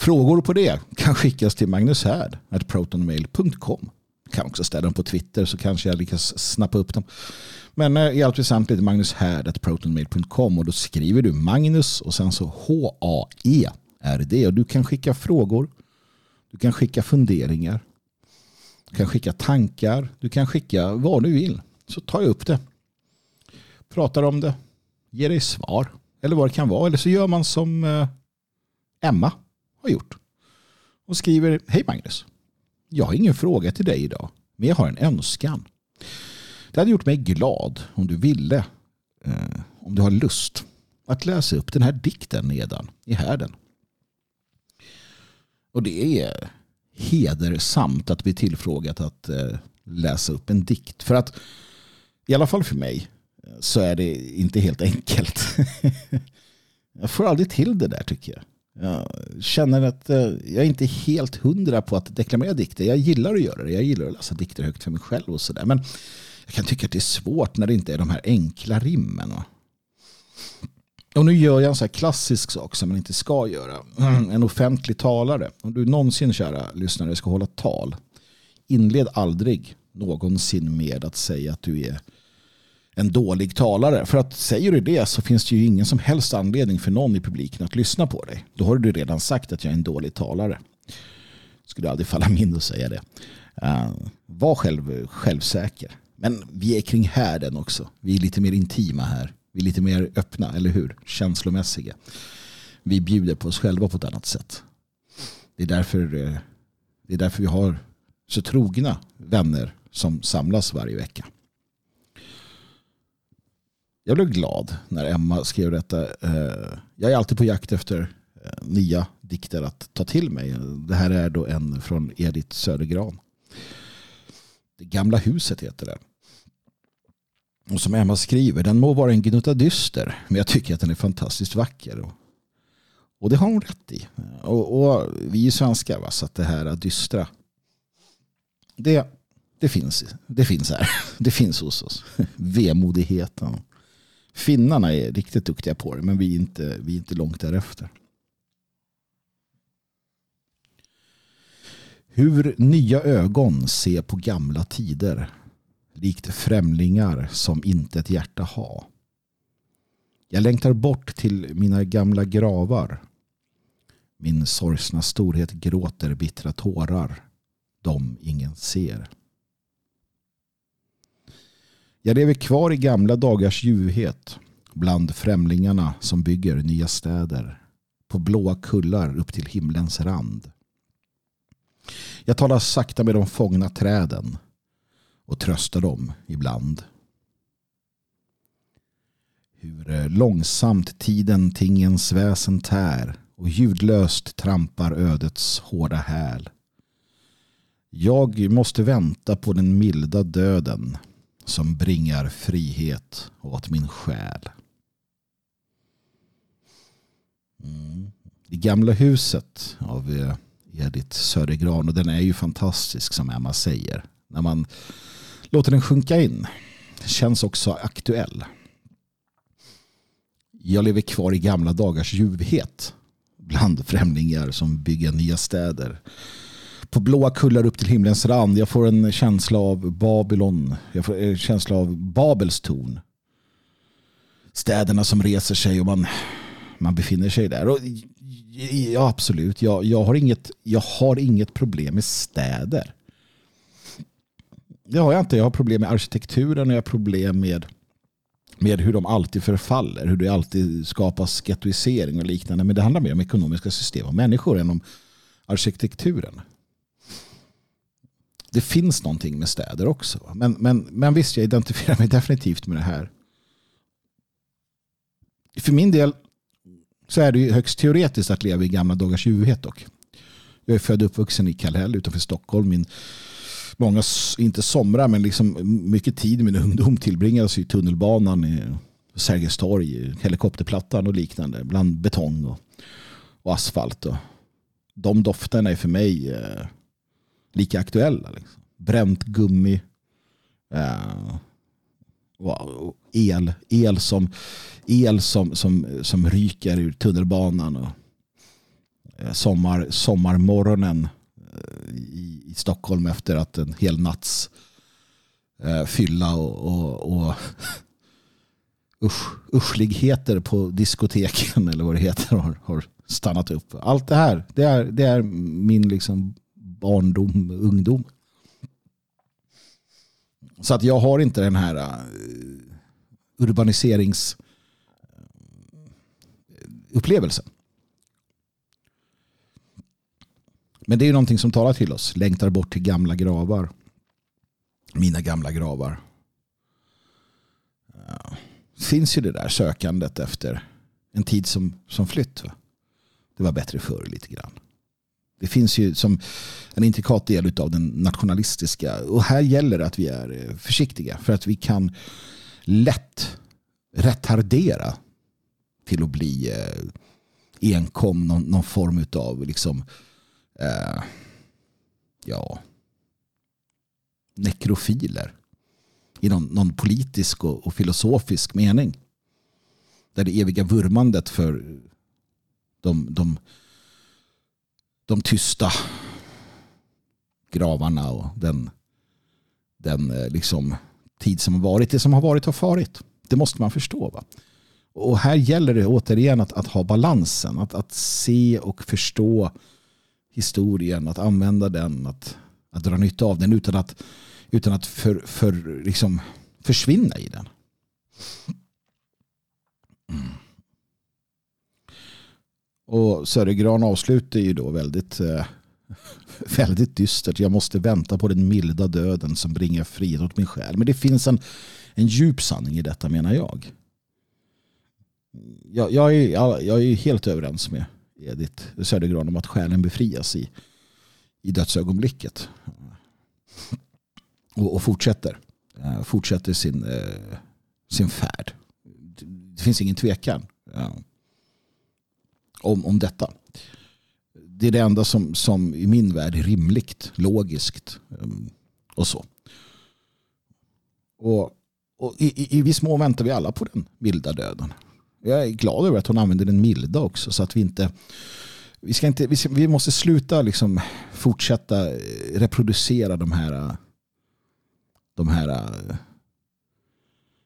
Speaker 1: Frågor på det kan skickas till magnushärd.protonmail.com. Kan också ställa dem på Twitter så kanske jag lyckas snappa upp dem. Men eh, i allt väsentligt magnushärd.protonmail.com och då skriver du Magnus och sen så H-A-E-R-D och du kan skicka frågor. Du kan skicka funderingar. Du kan skicka tankar. Du kan skicka vad du vill. Så tar jag upp det. Pratar om det. Ger dig svar. Eller vad det kan vara. Eller så gör man som eh, Emma har gjort. Och skriver, hej Magnus. Jag har ingen fråga till dig idag, men jag har en önskan. Det hade gjort mig glad om du ville, eh, om du har lust, att läsa upp den här dikten nedan i härden. Och det är hedersamt att bli tillfrågat att eh, läsa upp en dikt. För att, i alla fall för mig, så är det inte helt enkelt. jag får aldrig till det där tycker jag. Jag känner att jag jag är inte helt hundra på att deklamera dikter. Jag gillar att göra det. Jag gillar att läsa dikter högt för mig själv och sådär. Men jag kan tycka att det är svårt när det inte är de här enkla rimmen. Och nu gör jag en så här klassisk sak som man inte ska göra. En offentlig talare. Om du någonsin, kära lyssnare, ska hålla tal. Inled aldrig någonsin med att säga att du är en dålig talare. För att säger du det så finns det ju ingen som helst anledning för någon i publiken att lyssna på dig. Då har du redan sagt att jag är en dålig talare. Skulle aldrig falla min att säga det. Uh, var själv, självsäker. Men vi är kring härden också. Vi är lite mer intima här. Vi är lite mer öppna, eller hur? Känslomässiga. vi bjuder på oss själva på ett annat sätt. Det är därför, eh, det är därför vi har så trogna vänner som samlas varje vecka. Jag blev glad när Emma skrev detta. Eh, jag är alltid på jakt efter eh, nya dikter att ta till mig. Det här är då en från Edith Södergran. Det gamla huset heter den. Och som Emma skriver, den må vara en gnutta dyster, men jag tycker att den är fantastiskt vacker. Och det har hon rätt i. Och, och vi är svenskar, va? så att det här dystra, det, det, finns, det finns här. Det finns hos oss. Vemodigheten. Finnarna är riktigt duktiga på det, men vi är inte, vi är inte långt därefter. Hur nya ögon ser på gamla tider likt främlingar som inte ett hjärta ha. Jag längtar bort till mina gamla gravar. Min sorgsna storhet gråter bittra tårar. De ingen ser. Jag lever kvar i gamla dagars ljuvhet bland främlingarna som bygger nya städer på blåa kullar upp till himlens rand. Jag talar sakta med de fångna träden och tröstar dem ibland. Hur långsamt tiden tingens väsen tär och ljudlöst trampar ödets hårda häl. Jag måste vänta på den milda döden som bringar frihet åt min själ. Mm. Det gamla huset av Edith Södergran och den är ju fantastisk som Emma säger. När man låter den sjunka in. Känns också aktuell. Jag lever kvar i gamla dagars ljuvhet bland främlingar som bygger nya städer. På blåa kullar upp till himlens rand. Jag får en känsla av Babylon. Jag får en känsla av Babels torn. Städerna som reser sig och man, man befinner sig där. Och, ja, absolut. Jag, jag, har inget, jag har inget problem med städer. Det har jag inte. Jag har problem med arkitekturen och jag har problem med, med hur de alltid förfaller. Hur det alltid skapas gettoisering och liknande. Men det handlar mer om ekonomiska system och människor än om arkitekturen. Det finns någonting med städer också. Men, men, men visst, jag identifierar mig definitivt med det här. För min del så är det ju högst teoretiskt att leva i gamla dagars ljuvhet dock. Jag är född och uppvuxen i Kallhäll utanför Stockholm. Min många, inte somrar, men liksom mycket tid i min ungdom tillbringades i tunnelbanan, i Sergels torg, helikopterplattan och liknande, bland betong och, och asfalt. Och de dofterna är för mig eh, lika aktuella. Liksom. Bränt gummi, eh, el, el, som, el som, som, som ryker ur tunnelbanan. Och, eh, sommar, sommarmorgonen eh, i, i Stockholm efter att en hel natts eh, fylla och, och, och usch, uschligheter på diskoteken eller vad det heter har, har stannat upp. Allt det här, det är, det är min liksom barndom, ungdom. Så att jag har inte den här eh, uh, urbaniseringsupplevelsen. Eh, Men det är ju någonting som talar till oss. Längtar bort till gamla gravar. Mina gamla gravar. Ja. Finns ju det där sökandet efter en tid som, som flytt. Va? Det var bättre förr lite grann. Det finns ju som en intrikat del av den nationalistiska. Och här gäller det att vi är eh, försiktiga. För att vi kan lätt retardera till att bli eh, enkom någon, någon form av liksom eh, ja, nekrofiler i någon, någon politisk och, och, filosofisk mening. Där det eviga vurmandet för de, de, de tysta gravarna och den, den eh, liksom tid som har varit. Det som har varit har farit. Det måste man förstå. Va? Och här gäller det återigen att, att ha balansen. Att, att se och förstå historien, att använda den, att, att dra nytta av den utan att, utan att för, för, liksom försvinna i den. Och Södergran avslutar ju då väldigt, eh, väldigt dystert. Jag måste vänta på den milda döden som bringar frihet åt min själ. Men det finns en, en djup sanning i detta menar jag. Jag, jag, är, jag är helt överens med Edith Södergran om att själen befrias i, i dödsögonblicket. Och, och fortsätter. Eh, fortsätter sin, eh, sin färd. Det finns ingen tvekan ja, om, om detta. Det är det enda som, som i min värld är rimligt, logiskt ehm, och så. Och, och i, i, i viss mån väntar vi alla på den milda döden. Jag är glad över att hon använder den milda också så att vi inte vi, ska inte, vi, ska, vi måste sluta liksom fortsätta eh, reproducera de här de här eh,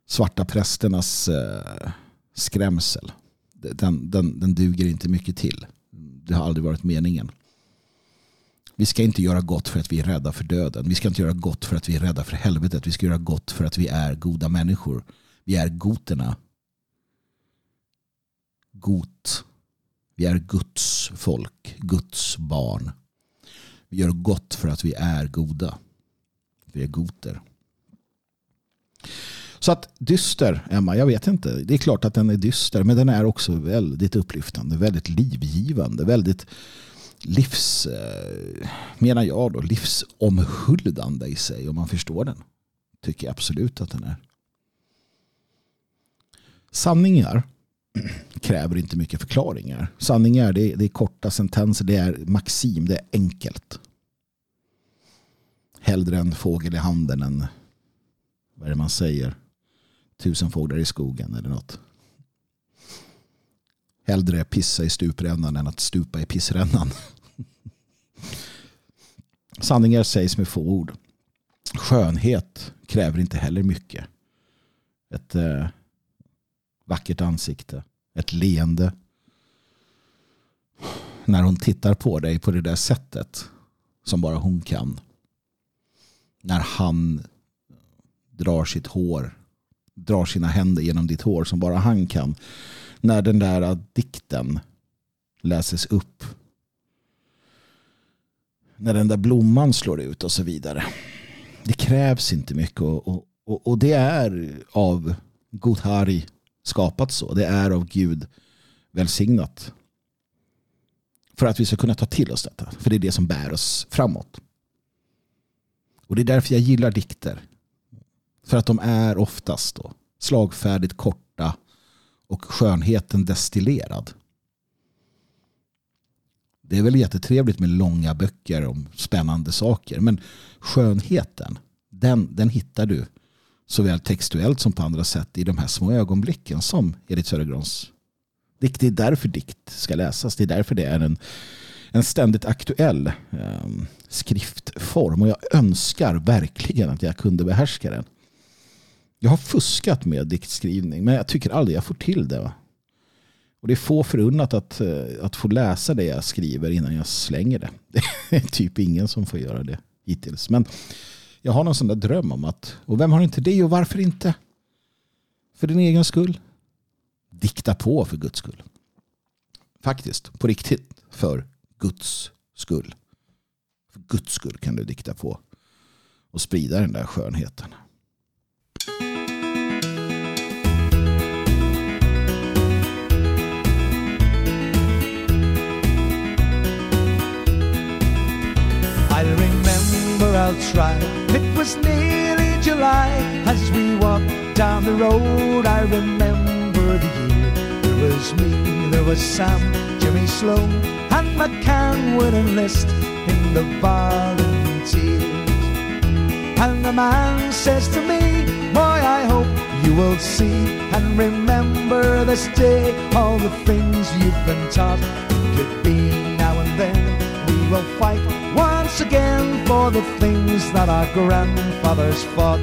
Speaker 1: svarta prästernas eh, skrämsel. Den, den, den duger inte mycket till. Det har aldrig varit meningen. Vi ska inte göra gott för att vi är rädda för döden. Vi ska inte göra gott för att vi är rädda för helvetet. Vi ska göra gott för att vi är goda människor. Vi är goterna. Got. Vi är Guds folk. Guds barn. Vi gör gott för att vi är goda. Vi är goter. Så att dyster, Emma, jag vet inte. Det är klart att den är dyster, men den är också väldigt upplyftande, väldigt livgivande, väldigt livs, eh, menar jag då, livsomhuldande i sig om man förstår den. Tycker jag absolut att den är. Sanningar kräver inte mycket förklaringar. Sanningar det är, det är korta sentenser, det är maxim, det är enkelt. Hellre en fågel i handen än vad är det man säger? Tusen fåglar i skogen eller något. Hellre pissa i stuprännan än att stupa i pissrännan. Sanningar sägs med få ord. Skönhet kräver inte heller mycket. Ett eh, vackert ansikte. Ett leende. När hon tittar på dig på det där sättet som bara hon kan. När han drar sitt hår, drar sina händer genom ditt hår som bara han kan. När den där dikten läses upp. När den där blomman slår ut och så vidare. Det krävs inte mycket och, och, och det är av Godhari skapat så. Det är av Gud välsignat. För att vi ska kunna ta till oss detta. För det är det som bär oss framåt. Och det är därför jag gillar dikter. För att de är oftast då slagfärdigt korta och skönheten destillerad. Det är väl jättetrevligt med långa böcker om spännande saker men skönheten den, den hittar du såväl textuellt som på andra sätt i de här små ögonblicken som Edith Södergrans dikt. Det är därför dikt ska läsas. Det är därför det är en, en ständigt aktuell eh, skriftform och jag önskar verkligen att jag kunde behärska den. Jag har fuskat med diktskrivning men jag tycker aldrig jag får till det. Och det är få förunnat att, eh, att få läsa det jag skriver innan jag slänger det. Det är typ ingen som får göra det hittills. Men jag har någon sån där dröm om att, och vem har inte det och varför inte? För din egen skull. Dikta på för Guds skull. Faktiskt, på riktigt. För Guds skull. För Guds skull kan du dikta på. Och sprida den där skönheten.
Speaker 4: Remember I'll try. It was nearly July as we walked down the road. I remember the year. There was me, there was Sam, Jimmy Sloan, and McCann would enlist in the volunteers. And the man says to me, Boy, I hope you will see and remember this day all the things you've been taught. Could be now and then we will fight once again for the things that our grandfathers fought.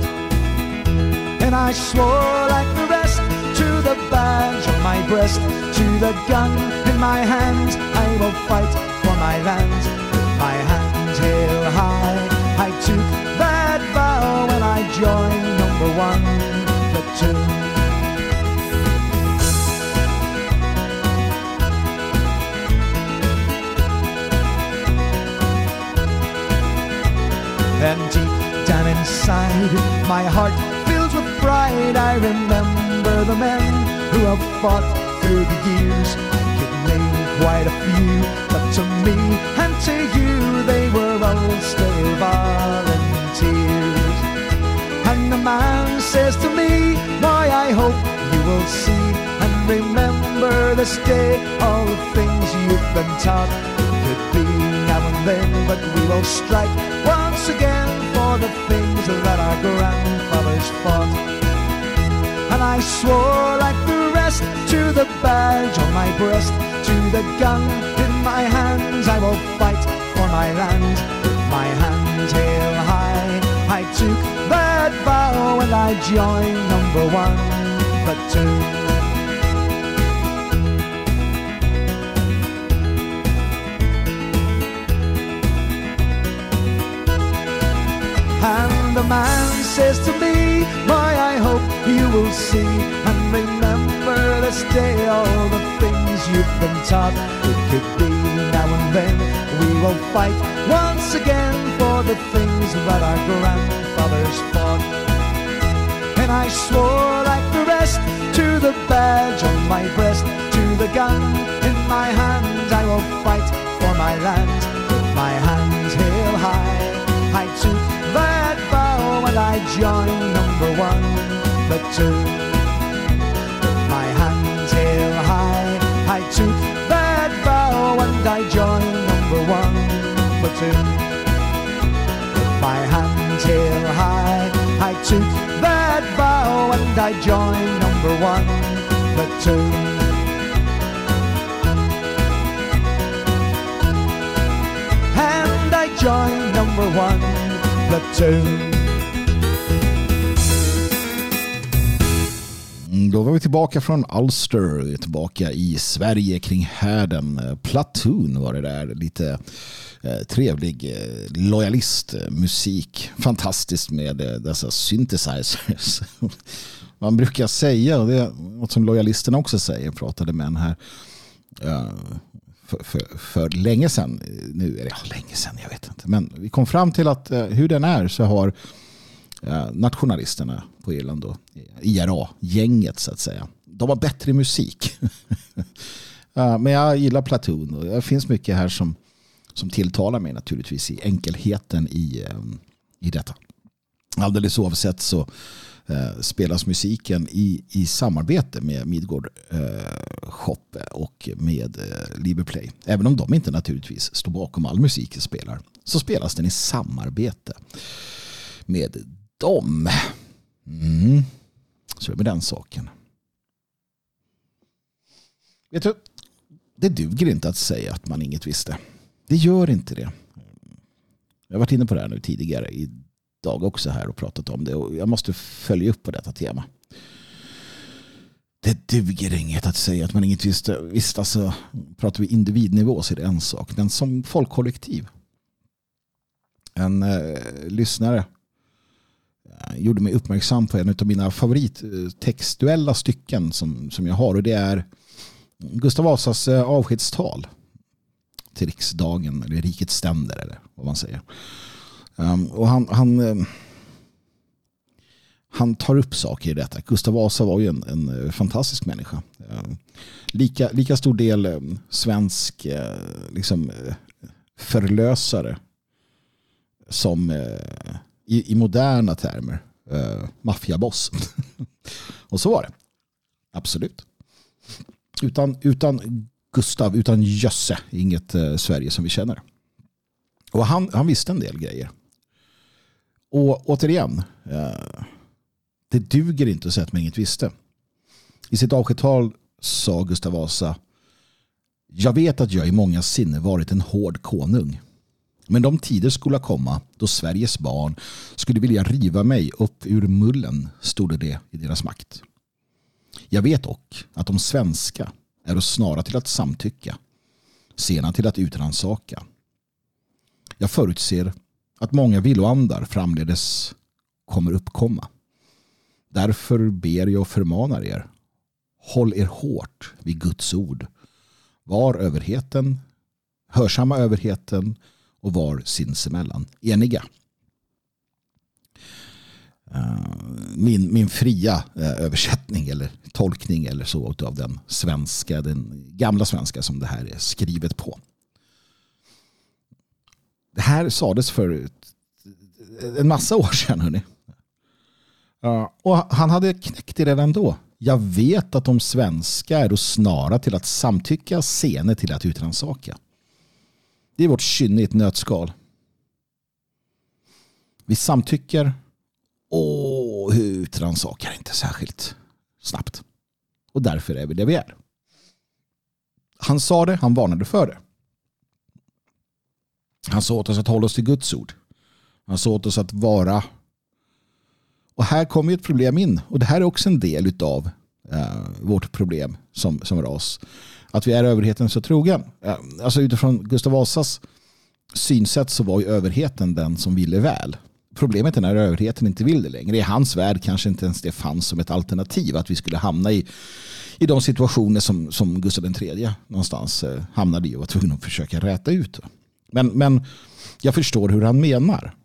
Speaker 4: And I swore like the rest to the badge on my breast, to the gun in my hand, I will fight for my land. My hand held high, I took that vow when I joined number one platoon. And deep down inside, my heart fills with pride. I remember the men who have fought through the years. I could name quite a few, but to me and to you, they were all still volunteers. And the man says to me, Boy, I hope you will see and remember this day all the things you've been taught. It could be now and then, but we will strike once again for the things that our grandfathers fought. And I swore like the rest to the badge on my breast, to the gun in my hands. I will fight for my land with my hands held high. I took that vow and I joined number one platoon. And the man says to me, Boy, I hope you will see and remember this day all the things you've been taught. It could be now and then we will fight once again for the things that our grandfathers fought. And I swore like the rest to the badge on my breast, to the gun in my hand. I will fight for my land with my hands held high. I took and I join number one platoon. With my hands held high, I took that vow and I joined number one platoon. With my hands held high, I took that vow and I joined number one platoon. And I joined number one platoon.
Speaker 1: Då var vi tillbaka från Ulster, vi är tillbaka i Sverige kring härden. Platoon var det där, lite eh, trevlig eh, lojalistmusik. Eh, Fantastiskt med dessa synthesizers. Man brukar säga, och det är något som lojalisterna också säger, pratade med en här för, för, för länge sedan. Nu är det ja, länge sedan, jag vet inte. Men vi kom fram till att hur den är så har Eh, nationalisterna på Irland då, IRA-gänget så att säga. De har bättre musik. Eh, men jag gillar Platoon och det finns mycket här som, som tilltalar mig naturligtvis i enkelheten i, eh, i detta. Alldeles oavsett så spelas musiken i, i samarbete med Midgård eh, Shop och med eh, Liberplay. Även om de inte naturligtvis står bakom all musik de spelar så spelas den i samarbete med om. Mm. Så är det med den saken. Vet du, det duger inte att säga att man inget visste. Det gör inte det. Jag har varit inne på det här nu tidigare idag också här och pratat om det och jag måste följa upp på detta tema. Det duger inget att säga att man inget visste. Visst, alltså, pratar vi individnivå så är det en sak. Men som folkkollektiv. En eh, lyssnare Eh, gjorde mig uppmärksam på en av mina favorittextuella eh, stycken som, som jag har och det är Gustav Vasas eh, avskedstal till riksdagen eller rikets ständer eller vad man säger. Ehm, och han, han, han tar upp saker i detta. Gustav Vasa var ju en, en fantastisk människa. Ehm, lika, lika stor del svensk liksom, förlösare som i, i moderna termer eh, maffiaboss. och så var det. Absolut. Utan, utan Gustav, utan Jösse, inget eh, Sverige som vi känner. Och han, han visste en del grejer. Och återigen, eh, det duger inte att säga att man inget visste. I sitt avskedstal sa Gustav Vasa Jag vet att jag i många sinne varit en hård konung. Men de tider skulle komma då Sveriges barn skulle vilja riva mig upp ur mullen, stod det i deras makt. Jag vet dock att de svenska är snara till att samtycka, sena till att utransaka. Jag förutser att många villoandar framledes kommer uppkomma. Därför ber jag och förmanar er, håll er hårt vid Guds ord. Var överheten, hörsamma överheten och var sinsemellan eniga. Eh, min, min fria eh, översättning eller tolkning eller så av den svenska, den gamla svenska som det här är skrivet på. Det här sades för en massa år sedan. Hörrni. Eh, och han hade knäckt det redan då. Jag vet att de svenska är snara till att samtycka, sene till att utransaka. Det är vårt kynne i ett nötskal. Vi samtycker och utrannsakar inte särskilt snabbt. Och därför är vi det vi är. Han sa det, han varnade för det. Han sa åt oss att hålla oss till Guds ord. Han sa åt oss att vara och här kommer ett problem in. Och det här är också en del av eh, vårt problem som, som ras. Att vi är överheten så trogen. Eh, alltså utifrån Gustav Vasas synsätt så var ju överheten den som ville väl. Problemet är när överheten inte vill det längre. I hans värld kanske inte ens det fanns som ett alternativ. Att vi skulle hamna i, i de situationer som, som Gustav III någonstans eh, hamnade i och var tvungen att försöka räta ut. Men, men jag förstår hur han menar.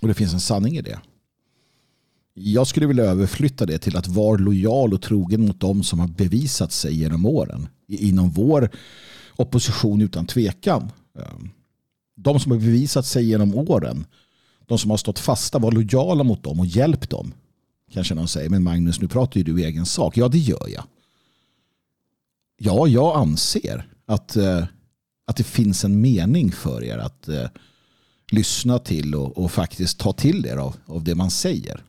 Speaker 1: Och det finns en sanning i det. Jag skulle vilja överflytta det till att vara lojal och trogen mot dem som har bevisat sig genom åren. Inom vår opposition utan tvekan. Ehm, de som har bevisat sig genom åren. De som har stått fasta, var lojala mot dem och hjälp dem. Kanske någon säger, men Magnus nu pratar ju du i egen sak. Ja, det gör jag. Ja, jag anser att, eh, att det finns en mening för er att eh, lyssna till och, och faktiskt ta till er av, av det man säger.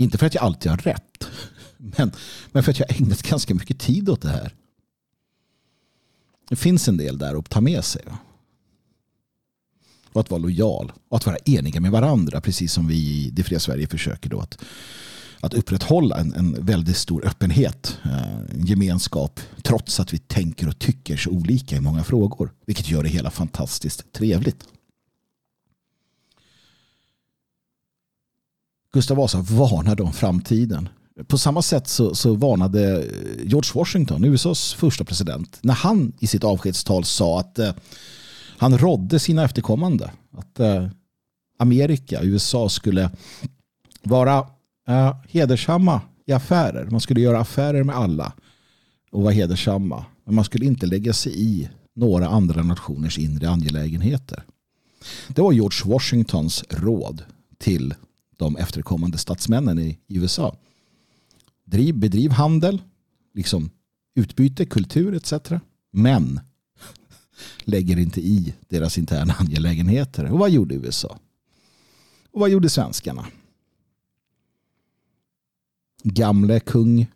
Speaker 1: Inte för att jag alltid har rätt. Men, men för att jag har ägnat ganska mycket tid åt det här. Det finns en del där att ta med sig. Och att vara lojal. Och att vara eniga med varandra. Precis som vi i Det fria Sverige försöker då att, att upprätthålla en, en väldigt stor öppenhet. Eh, en gemenskap. Trots att vi tänker och tycker så olika i många frågor. Vilket gör det hela fantastiskt trevligt. Gustav Vasa varnade om framtiden. På samma sätt så, så varnade George Washington, USAs första president, när han i sitt avskedstal sa att eh, han rådde sina efterkommande att eh, Amerika, USA skulle vara eh, hedersamma i affärer. Man skulle göra affärer med alla och vara hedersamma. Men man skulle inte lägga sig i några andra nationers inre angelägenheter. Det var George Washingtons råd till de efterkommande statsmännen i USA. Driv, bedriv handel, liksom utbyte, kultur etc. Men lägger inte i deras interna angelägenheter. Och vad gjorde USA? Och vad gjorde svenskarna? Gamle kung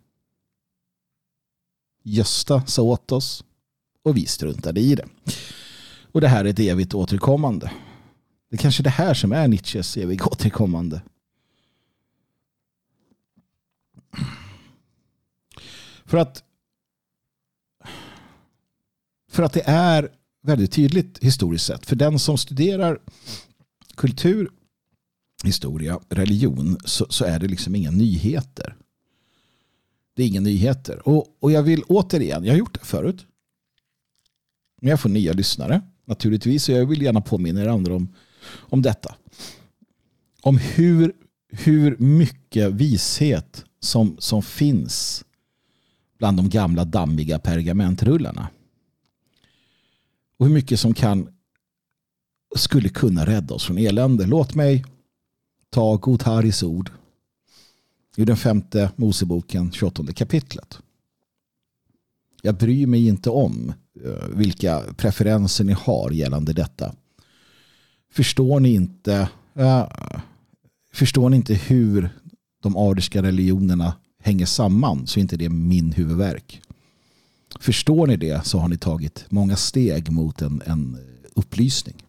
Speaker 1: Gösta sa åt oss och vi struntade i det. Och det här är ett evigt återkommande. Det är kanske det här som är Nietzsches evigt återkommande. För att för att det är väldigt tydligt historiskt sett. För den som studerar kultur, historia, religion så, så är det liksom inga nyheter. Det är inga nyheter. Och, och jag vill återigen, jag har gjort det förut. Men jag får nya lyssnare naturligtvis. Och jag vill gärna påminna er andra om, om detta. Om hur, hur mycket vishet som, som finns bland de gamla dammiga pergamentrullarna. Och hur mycket som kan skulle kunna rädda oss från elände. Låt mig ta Gotharis ord i den femte Moseboken, 28 kapitlet. Jag bryr mig inte om eh, vilka preferenser ni har gällande detta. Förstår ni inte, äh, förstår ni inte hur de ariska religionerna hänger samman så är inte det min huvudverk. Förstår ni det så har ni tagit många steg mot en, en upplysning.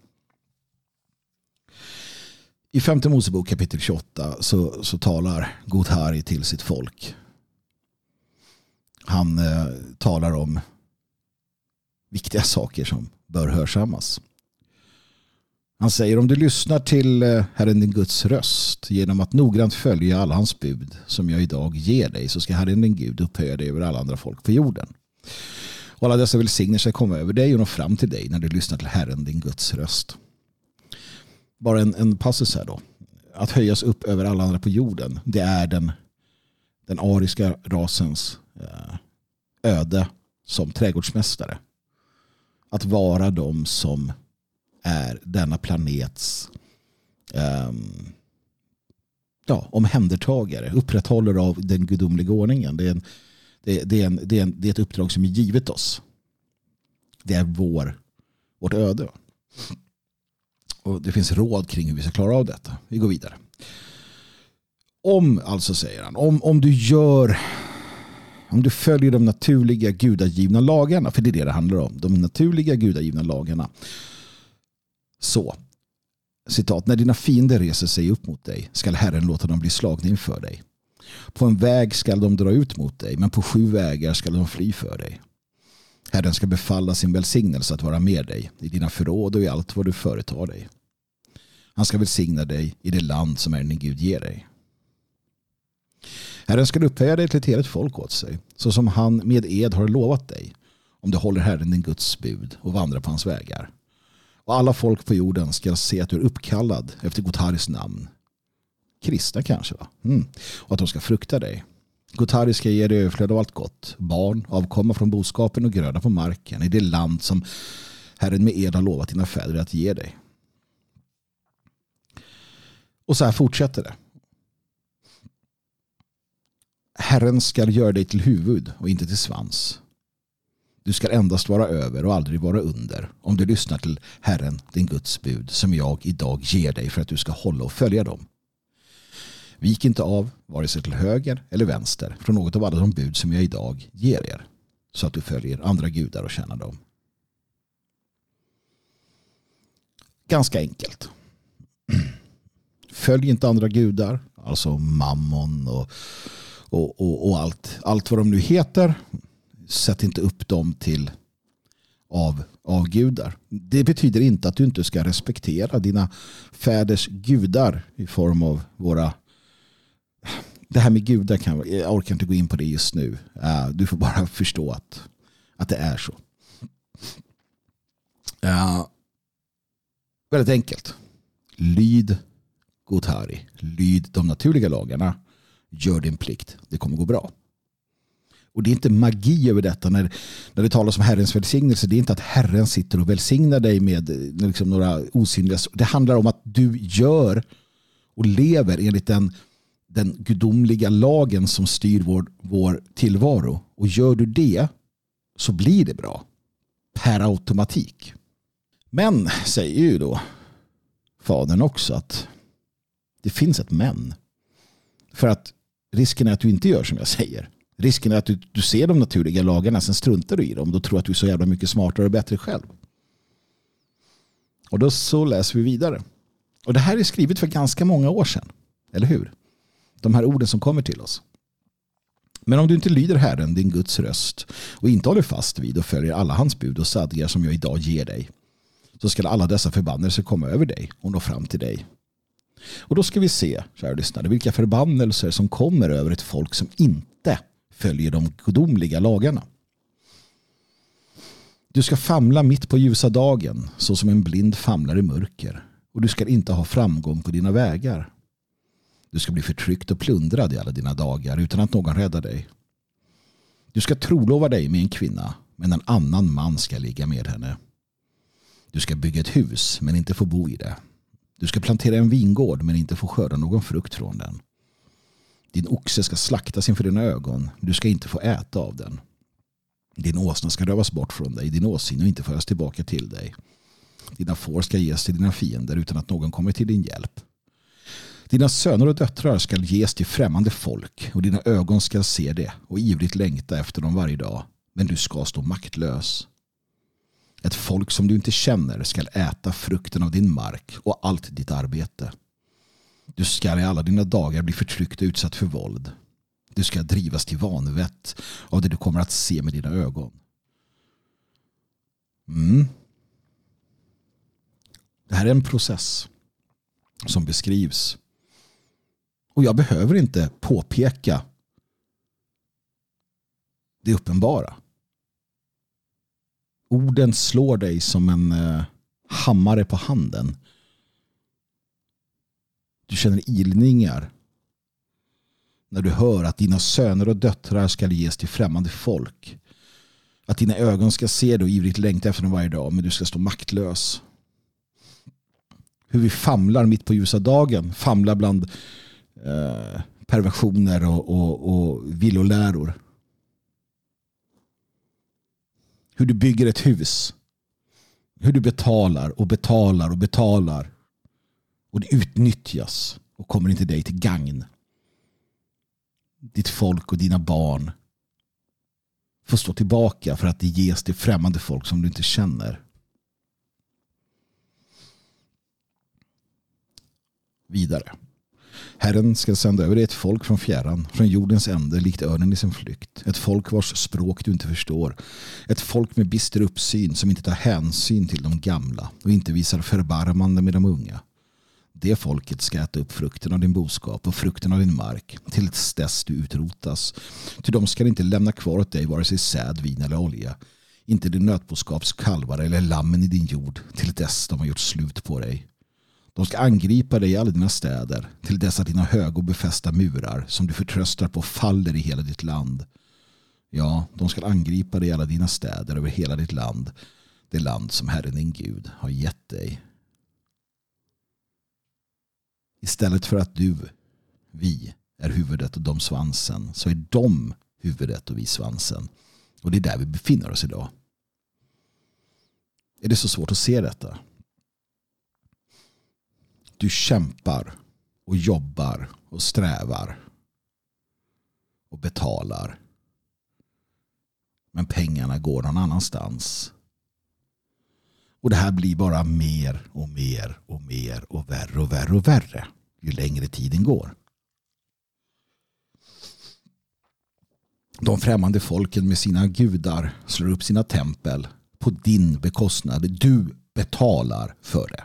Speaker 1: I femte Mosebok kapitel 28 så, så talar Godhari till sitt folk. Han eh, talar om viktiga saker som bör hörsammas. Han säger om du lyssnar till eh, Herren din Guds röst genom att noggrant följa alla hans bud som jag idag ger dig så ska Herren din Gud upphöja dig över alla andra folk på jorden. Och alla dessa välsignelser kommer över dig och nå fram till dig när du lyssnar till Herren din Guds röst. Bara en, en passus här då. att höjas upp över alla andra på jorden. Det är den, den ariska rasens eh, öde som trädgårdsmästare. Att vara de som är denna planets um, ja, omhändertagare, upprätthållare av den gudomliga ordningen. Det är, en, det, det, är en, det, är en, det är ett uppdrag som är givet oss. Det är vår, vårt öde. Och det finns råd kring hur vi ska klara av detta. Vi går vidare. Om, alltså säger han, om, om du gör om du följer de naturliga gudagivna lagarna, för det är det det handlar om, de naturliga gudagivna lagarna. Så, citat, när dina fiender reser sig upp mot dig skall Herren låta dem bli slagna inför dig. På en väg skall de dra ut mot dig, men på sju vägar skall de fly för dig. Herren ska befalla sin välsignelse att vara med dig i dina förråd och i allt vad du företar dig. Han ska välsigna dig i det land som Herren din Gud ger dig. Herren ska upphöja dig till ett heligt folk åt sig, så som han med ed har lovat dig, om du håller Herren din Guds bud och vandrar på hans vägar. Och alla folk på jorden ska se att du är uppkallad efter Gotaris namn. Kristna kanske va? Mm. Och att de ska frukta dig. Gotari ska ge dig överflöd av allt gott. Barn, avkomma från boskapen och gröda på marken i det land som Herren med ed har lovat dina fäder att ge dig. Och så här fortsätter det. Herren ska göra dig till huvud och inte till svans. Du ska endast vara över och aldrig vara under om du lyssnar till Herren, din Guds bud, som jag idag ger dig för att du ska hålla och följa dem. Vik inte av, vare sig till höger eller vänster, från något av alla de bud som jag idag ger er, så att du följer andra gudar och tjänar dem. Ganska enkelt. Följ inte andra gudar, alltså mammon och, och, och, och allt, allt vad de nu heter sätt inte upp dem till av, av gudar. Det betyder inte att du inte ska respektera dina fäders gudar i form av våra det här med gudar kan jag orkar inte gå in på det just nu. Eh, du får bara förstå att, att det är så. Uh, väldigt enkelt. Lyd Gotari. Lyd de naturliga lagarna. Gör din plikt. Det kommer gå bra. Och det är inte magi över detta när, när det talas om Herrens välsignelse. Det är inte att Herren sitter och välsignar dig med eh, liksom några osynliga... Det handlar om att du gör och lever enligt den, den gudomliga lagen som styr vår, vår tillvaro. Och gör du det så blir det bra. Per automatik. Men säger ju då fadern också att det finns ett men. För att risken är att du inte gör som jag säger. Risken är att du, du ser de naturliga lagarna, sen struntar du i dem. Då tror att du är så jävla mycket smartare och bättre själv. Och då så läser vi vidare. Och det här är skrivet för ganska många år sedan. Eller hur? De här orden som kommer till oss. Men om du inte lyder Herren, din Guds röst, och inte håller fast vid och följer alla hans bud och stadgar som jag idag ger dig, så ska alla dessa förbannelser komma över dig och nå fram till dig. Och då ska vi se, kära lyssnare, vilka förbannelser som kommer över ett folk som inte följer de gudomliga lagarna. Du ska famla mitt på ljusa dagen så som en blind famlar i mörker och du ska inte ha framgång på dina vägar. Du ska bli förtryckt och plundrad i alla dina dagar utan att någon räddar dig. Du ska trolova dig med en kvinna men en annan man ska ligga med henne. Du ska bygga ett hus men inte få bo i det. Du ska plantera en vingård men inte få skörda någon frukt från den. Din oxe ska slaktas inför dina ögon. Du ska inte få äta av den. Din åsna ska rövas bort från dig. Din åsyn och inte föras tillbaka till dig. Dina får ska ges till dina fiender utan att någon kommer till din hjälp. Dina söner och döttrar ska ges till främmande folk och dina ögon ska se det och ivrigt längta efter dem varje dag. Men du ska stå maktlös. Ett folk som du inte känner ska äta frukten av din mark och allt ditt arbete. Du ska i alla dina dagar bli förtryckt och utsatt för våld. Du ska drivas till vanvett av det du kommer att se med dina ögon. Mm. Det här är en process som beskrivs. Och jag behöver inte påpeka det uppenbara. Orden slår dig som en eh, hammare på handen du känner ilningar när du hör att dina söner och döttrar ska ges till främmande folk. Att dina ögon ska se dig och ivrigt längta efter dem varje dag, men du ska stå maktlös. Hur vi famlar mitt på ljusa dagen, famlar bland eh, perversioner och, och, och villoläror. Hur du bygger ett hus. Hur du betalar och betalar och betalar. Och det utnyttjas och kommer inte dig till gagn. Ditt folk och dina barn får stå tillbaka för att det ges till främmande folk som du inte känner. Vidare. Herren ska sända över dig ett folk från fjärran, från jordens ände, likt örnen i sin flykt. Ett folk vars språk du inte förstår. Ett folk med bister uppsyn som inte tar hänsyn till de gamla och inte visar förbarmande med de unga. Det folket ska äta upp frukten av din boskap och frukten av din mark till dess du utrotas. Ty de ska inte lämna kvar åt dig vare sig säd, vin eller olja. Inte din nötboskaps kalvar eller lammen i din jord till dess de har gjort slut på dig. De ska angripa dig i alla dina städer till dess att dina höga och befästa murar som du förtröstar på faller i hela ditt land. Ja, de ska angripa dig i alla dina städer över hela ditt land. Det land som Herren din Gud har gett dig. Istället för att du, vi, är huvudet och de svansen så är de huvudet och vi svansen. Och det är där vi befinner oss idag. Är det så svårt att se detta? Du kämpar och jobbar och strävar och betalar. Men pengarna går någon annanstans. Och det här blir bara mer och mer och mer och värre och värre och värre ju längre tiden går. De främmande folken med sina gudar slår upp sina tempel på din bekostnad. Du betalar för det.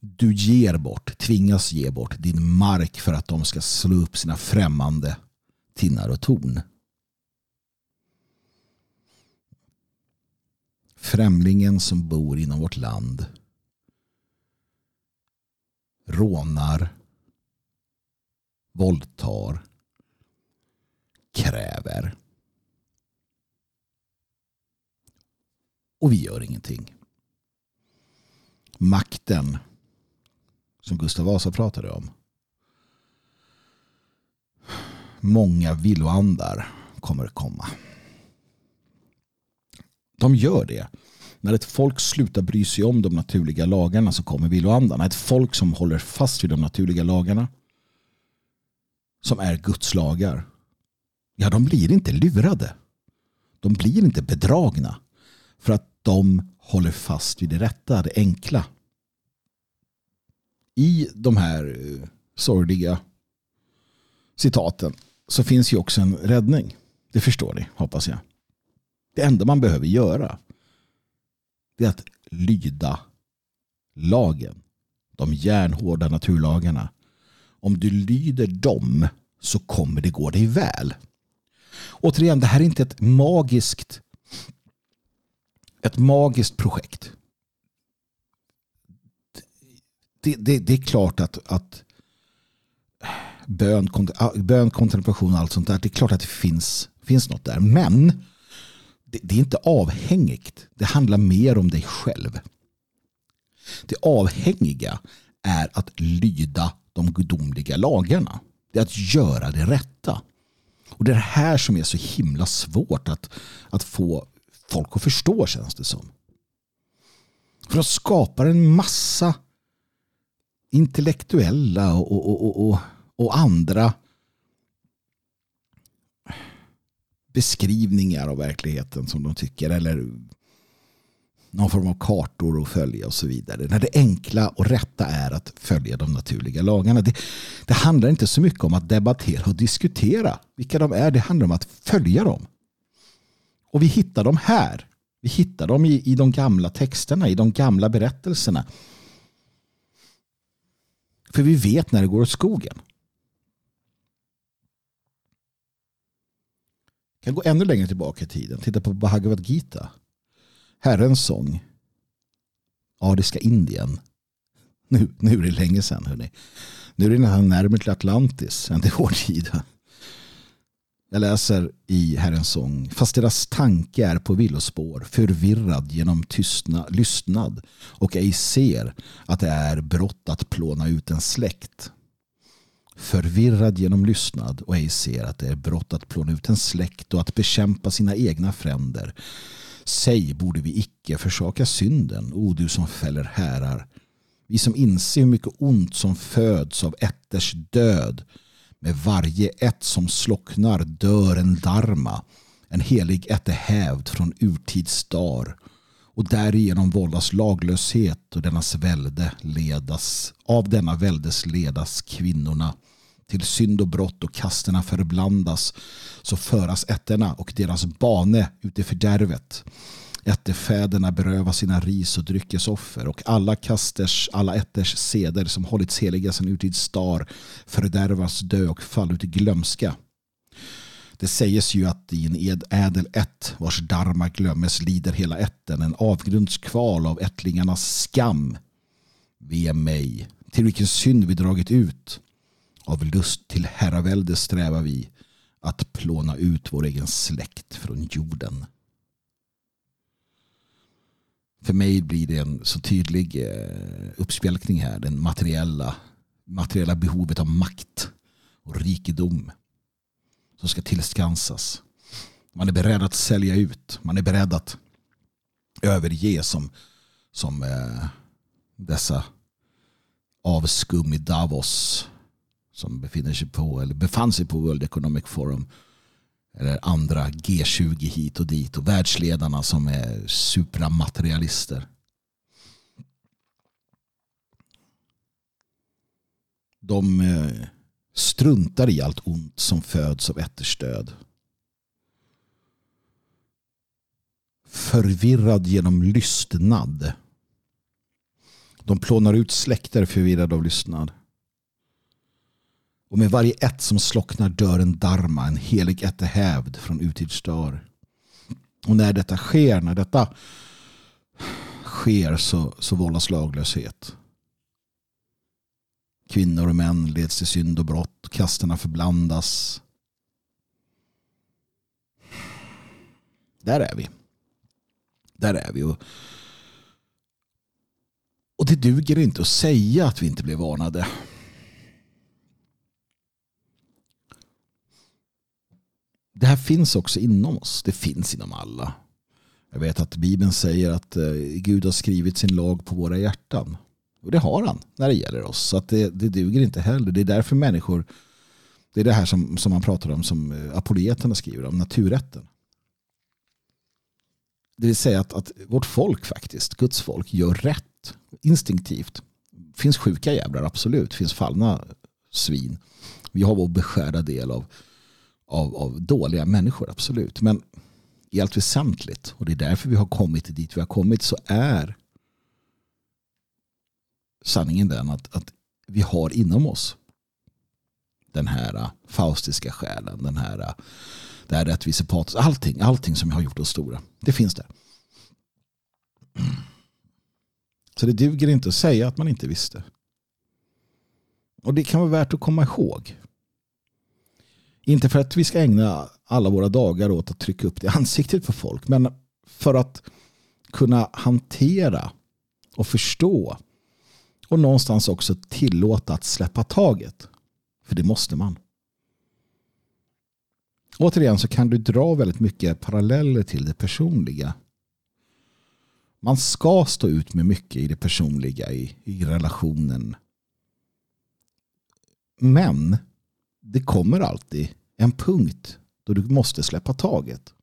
Speaker 1: Du ger bort, tvingas ge bort din mark för att de ska slå upp sina främmande tinnar och torn. Främlingen som bor inom vårt land rånar, våldtar, kräver. Och vi gör ingenting. Makten som Gustav Vasa pratade om. Många villoandar kommer komma. De gör det. När ett folk slutar bry sig om de naturliga lagarna så kommer villoandarna. Ett folk som håller fast vid de naturliga lagarna som är Guds lagar. Ja, de blir inte lurade. De blir inte bedragna. För att de håller fast vid det rätta, det enkla. I de här eh, sorgliga citaten så finns ju också en räddning. Det förstår ni, hoppas jag. Det enda man behöver göra det är att lyda lagen. De järnhårda naturlagarna. Om du lyder dem så kommer det gå dig väl. Återigen, det här är inte ett magiskt ett magiskt projekt. Det, det, det är klart att, att bön, bön, kontemplation och allt sånt där, det är klart att det finns, finns något där. Men det, det är inte avhängigt. Det handlar mer om dig själv. Det avhängiga är att lyda de gudomliga lagarna. Det är att göra det rätta. Och det är det här som är så himla svårt att, att få folk att förstå känns det som. För de skapar en massa intellektuella och, och, och, och, andra beskrivningar av verkligheten som de tycker eller någon form av kartor att följa och så vidare. När det enkla och rätta är att följa de naturliga lagarna. Det, det handlar inte så mycket om att debattera och diskutera vilka de är. Det handlar om att följa dem. Och vi hittar dem här. Vi hittar dem i, i de gamla texterna, i de gamla berättelserna. För vi vet när det går åt skogen. Kan gå ännu längre tillbaka i tiden. Titta på Bhagavad Gita. Herrens sång. Ariska Indien. Nu, nu är det länge sedan. Hörrni. Nu är det nästan närmare till Atlantis än till vår tid. Jag läser i Herrens sång. Fast deras tanke är på villospår, förvirrad genom tystna, lystnad och ej ser att det är brott att plåna ut en släkt. Förvirrad genom lystnad och ej ser att det är brott att plåna ut en släkt och att bekämpa sina egna fränder. Säg borde vi icke försaka synden, o du som fäller härar. Vi som inser hur mycket ont som föds av ätters död med varje ett som slocknar dör en dharma, en helig ätte hävd från urtids dar. Och därigenom vållas laglöshet och dennas välde ledas, av denna väldes ledas kvinnorna. Till synd och brott och kasterna förblandas så föras ätterna och deras bane ut i fördärvet. Ättefäderna beröva sina ris och dryckesoffer och alla kasters, alla ätters seder som hållits heliga sedan urtids star fördärvas dö och fall ut i glömska. Det sägs ju att i en ed, ädel ett vars dharma glömmes lider hela ätten en avgrundskval av ättlingarnas skam. Ve mig, till vilken synd vi dragit ut. Av lust till herravälde strävar vi att plåna ut vår egen släkt från jorden. För mig blir det en så tydlig eh, uppspjälkning här. Den materiella, materiella behovet av makt och rikedom som ska tillskansas. Man är beredd att sälja ut. Man är beredd att överge som, som eh, dessa avskum i Davos som befinner sig på eller befann sig på World Economic Forum eller andra G20 hit och dit och världsledarna som är supramaterialister. De eh, struntar i allt ont som föds av ätterstöd. Förvirrad genom lystnad. De plånar ut släkter förvirrade av lystnad. Och med varje ett som slocknar dör en dharma, en helig ättehävd från utidsdar. Och när detta sker, när detta sker så, så vållas laglöshet. Kvinnor och män leds till synd och brott, kasterna förblandas. Där är vi. Där är vi. Och, och det duger inte att säga att vi inte blev varnade. det här finns också inom oss. Det finns inom alla. Jag vet att Bibeln säger att eh, Gud har skrivit sin lag på våra hjärtan. Och det har han när det gäller oss. Så att det, det duger inte heller. Det är därför människor, det är det här som, som man pratar om som eh, apoleterna skriver om, naturrätten. Det vill säga att, att vårt folk faktiskt, Guds folk, gör rätt instinktivt. Det finns sjuka jävlar, absolut. Det finns fallna svin. Vi har vår beskärda del av av, av dåliga människor, absolut. Men i allt väsentligt, och det är därför vi har kommit dit vi har kommit, så är sanningen den att, att vi har inom oss den här äh, faustiska själen, den här, äh, det här rättvisepatos, allting, allting som har gjort oss stora. Det finns där. Så det duger inte att säga att man inte visste. Och det kan vara värt att komma ihåg. Inte för att vi ska ägna alla våra dagar åt att trycka upp det i ansiktet på folk. Men för att kunna hantera och förstå. Och någonstans också tillåta att släppa taget. För det måste man. Återigen så kan du dra väldigt mycket paralleller till det personliga. Man ska stå ut med mycket i det personliga, i, i relationen. Men det kommer alltid en punkt då du måste släppa taget.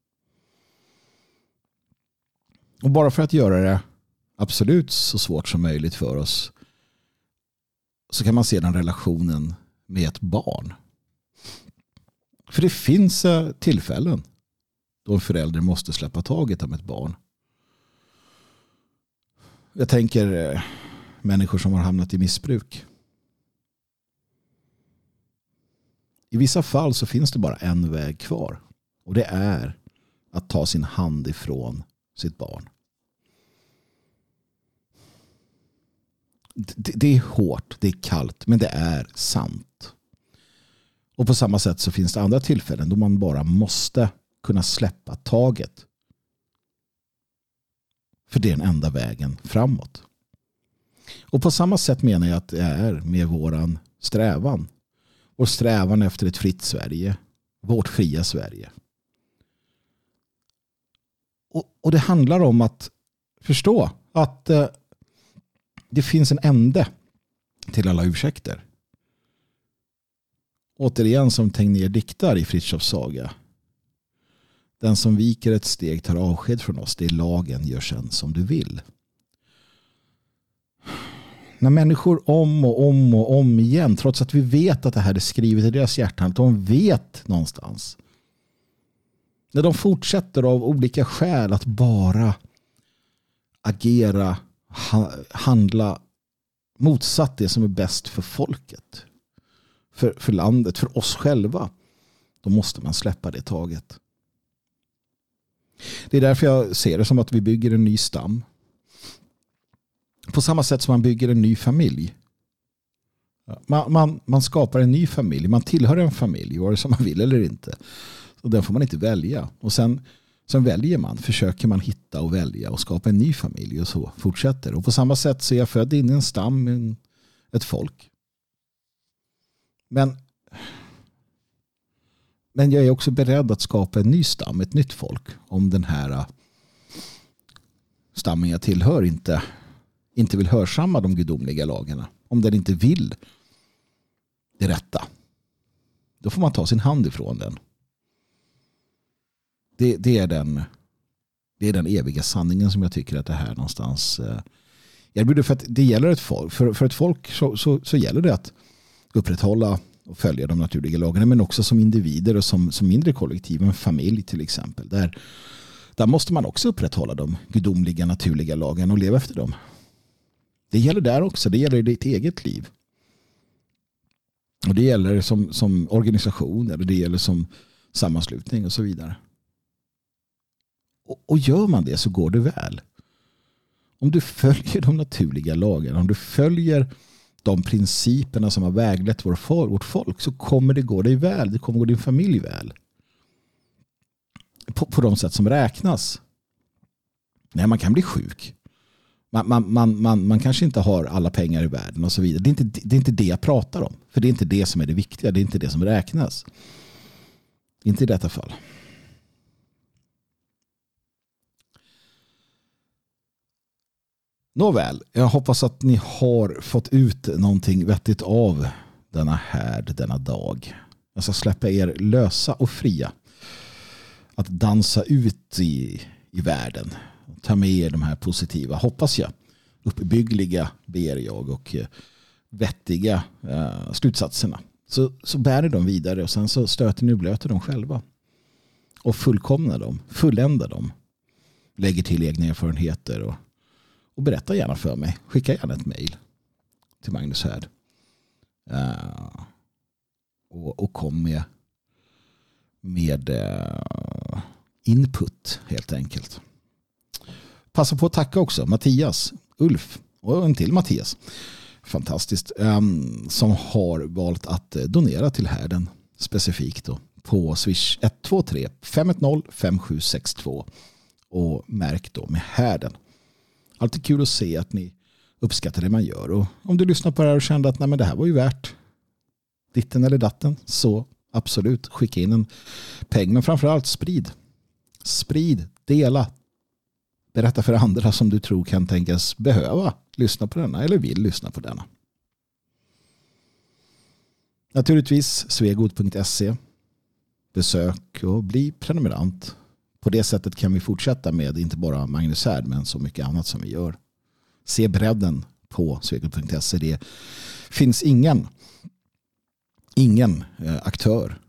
Speaker 1: Och bara för att göra det absolut så svårt som möjligt för oss så kan man se den relationen med ett barn. För det finns eh, tillfällen då en förälder måste släppa taget om ett barn. Jag tänker eh, människor som har hamnat i missbruk. I vissa fall så finns det bara en väg kvar. Och det är att ta sin hand ifrån sitt barn. Det, det är hårt, det är kallt, men det är sant. Och på samma sätt så finns det andra tillfällen då man bara måste kunna släppa taget. För det är den enda vägen framåt. Och på samma sätt menar jag att det är med våran strävan. Vår strävan efter ett fritt Sverige. Vårt fria Sverige. Och, och det handlar om att förstå att eh, det finns en ände till alla ursäkter. Återigen som Tegnér diktar i Fritjofs saga. Den som viker ett steg tar avsked från oss. Det är lagen, gör sen som du vill. När människor om och om och om igen, trots att vi vet att det här är skrivet i deras hjärtan, att de vet någonstans. När de fortsätter av olika skäl att bara agera, handla motsatt det som är bäst för folket. För, för landet, för oss själva. Då måste man släppa det taget. Det är därför jag ser det som att vi bygger en ny stam. På samma sätt som man bygger en ny familj. Man, man, man skapar en ny familj. Man tillhör en familj, vare sig man vill eller inte. Och den får man inte välja. Och sen, sen väljer man, försöker man hitta och välja och skapa en ny familj och så fortsätter. Och på samma sätt så är jag född in i en stam, en, ett folk. Men, men jag är också beredd att skapa en ny stam, ett nytt folk. Om den här äh, stammen jag tillhör inte, inte vill hörsamma de gudomliga lagarna. Om den inte vill det rätta. Då får man ta sin hand ifrån den. Det, det, är, den, det är den eviga sanningen som jag tycker att det här någonstans eh, erbjuder. För att det gäller ett folk. För, för ett folk så, så, så gäller det att upprätthålla och följa de naturliga lagarna men också som individer och som, som mindre kollektiv, en familj till exempel. Där, där måste man också upprätthålla de gudomliga naturliga lagarna och leva efter dem. Det gäller där också, det gäller i ditt eget liv. Och det gäller som, som organisation eller det gäller som sammanslutning och så vidare. Och, och gör man det så går det väl. Om du följer de naturliga lagarna, om du följer de principerna som har väglett vår, vårt folk så kommer det gå dig väl. Det kommer gå din familj väl. På, på de sätt som räknas. Nej, man kan bli sjuk. Man, man, man, man, man kanske inte har alla pengar i världen och så vidare. Det är, inte, det är inte det jag pratar om. För det är inte det som är det viktiga. Det är inte det som räknas. Inte i detta fall. Nåväl, jag hoppas att ni har fått ut någonting vettigt av denna härd, denna dag. Jag ska släppa er lösa och fria. Att dansa ut i, i världen. Ta med er de här positiva, hoppas jag, uppbyggliga ber jag och eh, vettiga eh, slutsatserna. Så, så bär ni dem vidare och sen så stöter ni och blöter dem själva. Och fullkomnar dem, fulländar dem. Lägger till egna erfarenheter och och berätta gärna för mig. Skicka gärna ett mejl till Magnus Härd. Uh, och, och kom med, med uh, input helt enkelt. Passa på att tacka också Mattias, Ulf och en till Mattias. Fantastiskt. Um, som har valt att eh, donera till härden specifikt då, på Swish 123 510 5762 och märk då med härden. Alltid kul att se att ni uppskattar det man gör. Och om du lyssnar på det här och kände att Nej, men det här var ju värt ditten eller datten så absolut skicka in en peng. Men framförallt sprid. Sprid, dela. Berätta för andra som du tror kan tänkas behöva lyssna på denna eller vill lyssna på denna. Naturligtvis svegot.se. Besök och bli prenumerant på det sättet kan vi fortsätta med inte bara Magnus Härd men så mycket annat som vi gör. Se bredden på svegot.se. Det finns ingen, ingen eh, aktör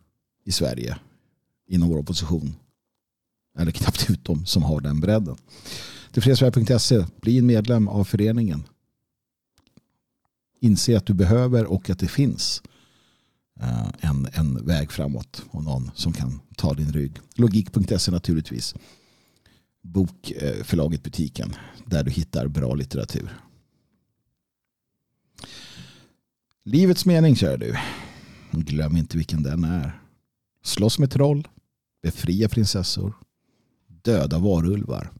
Speaker 1: i Sverige inom vår opposition eller knappt utom som har den bredden. Tillfredsvärd.se, bli en medlem av föreningen. Inse att du behöver och att det finns Eh, en, en väg framåt och någon som kan ta din rygg. Logik.se naturligtvis. Bokförlaget eh, Butiken där du hittar bra litteratur. Livets mening, kör du. Glöm inte vilken den är. Slåss med troll, befria prinsessor, döda varulvar.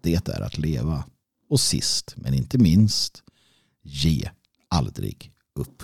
Speaker 1: Det är att leva. Och sist men inte minst, ge aldrig upp.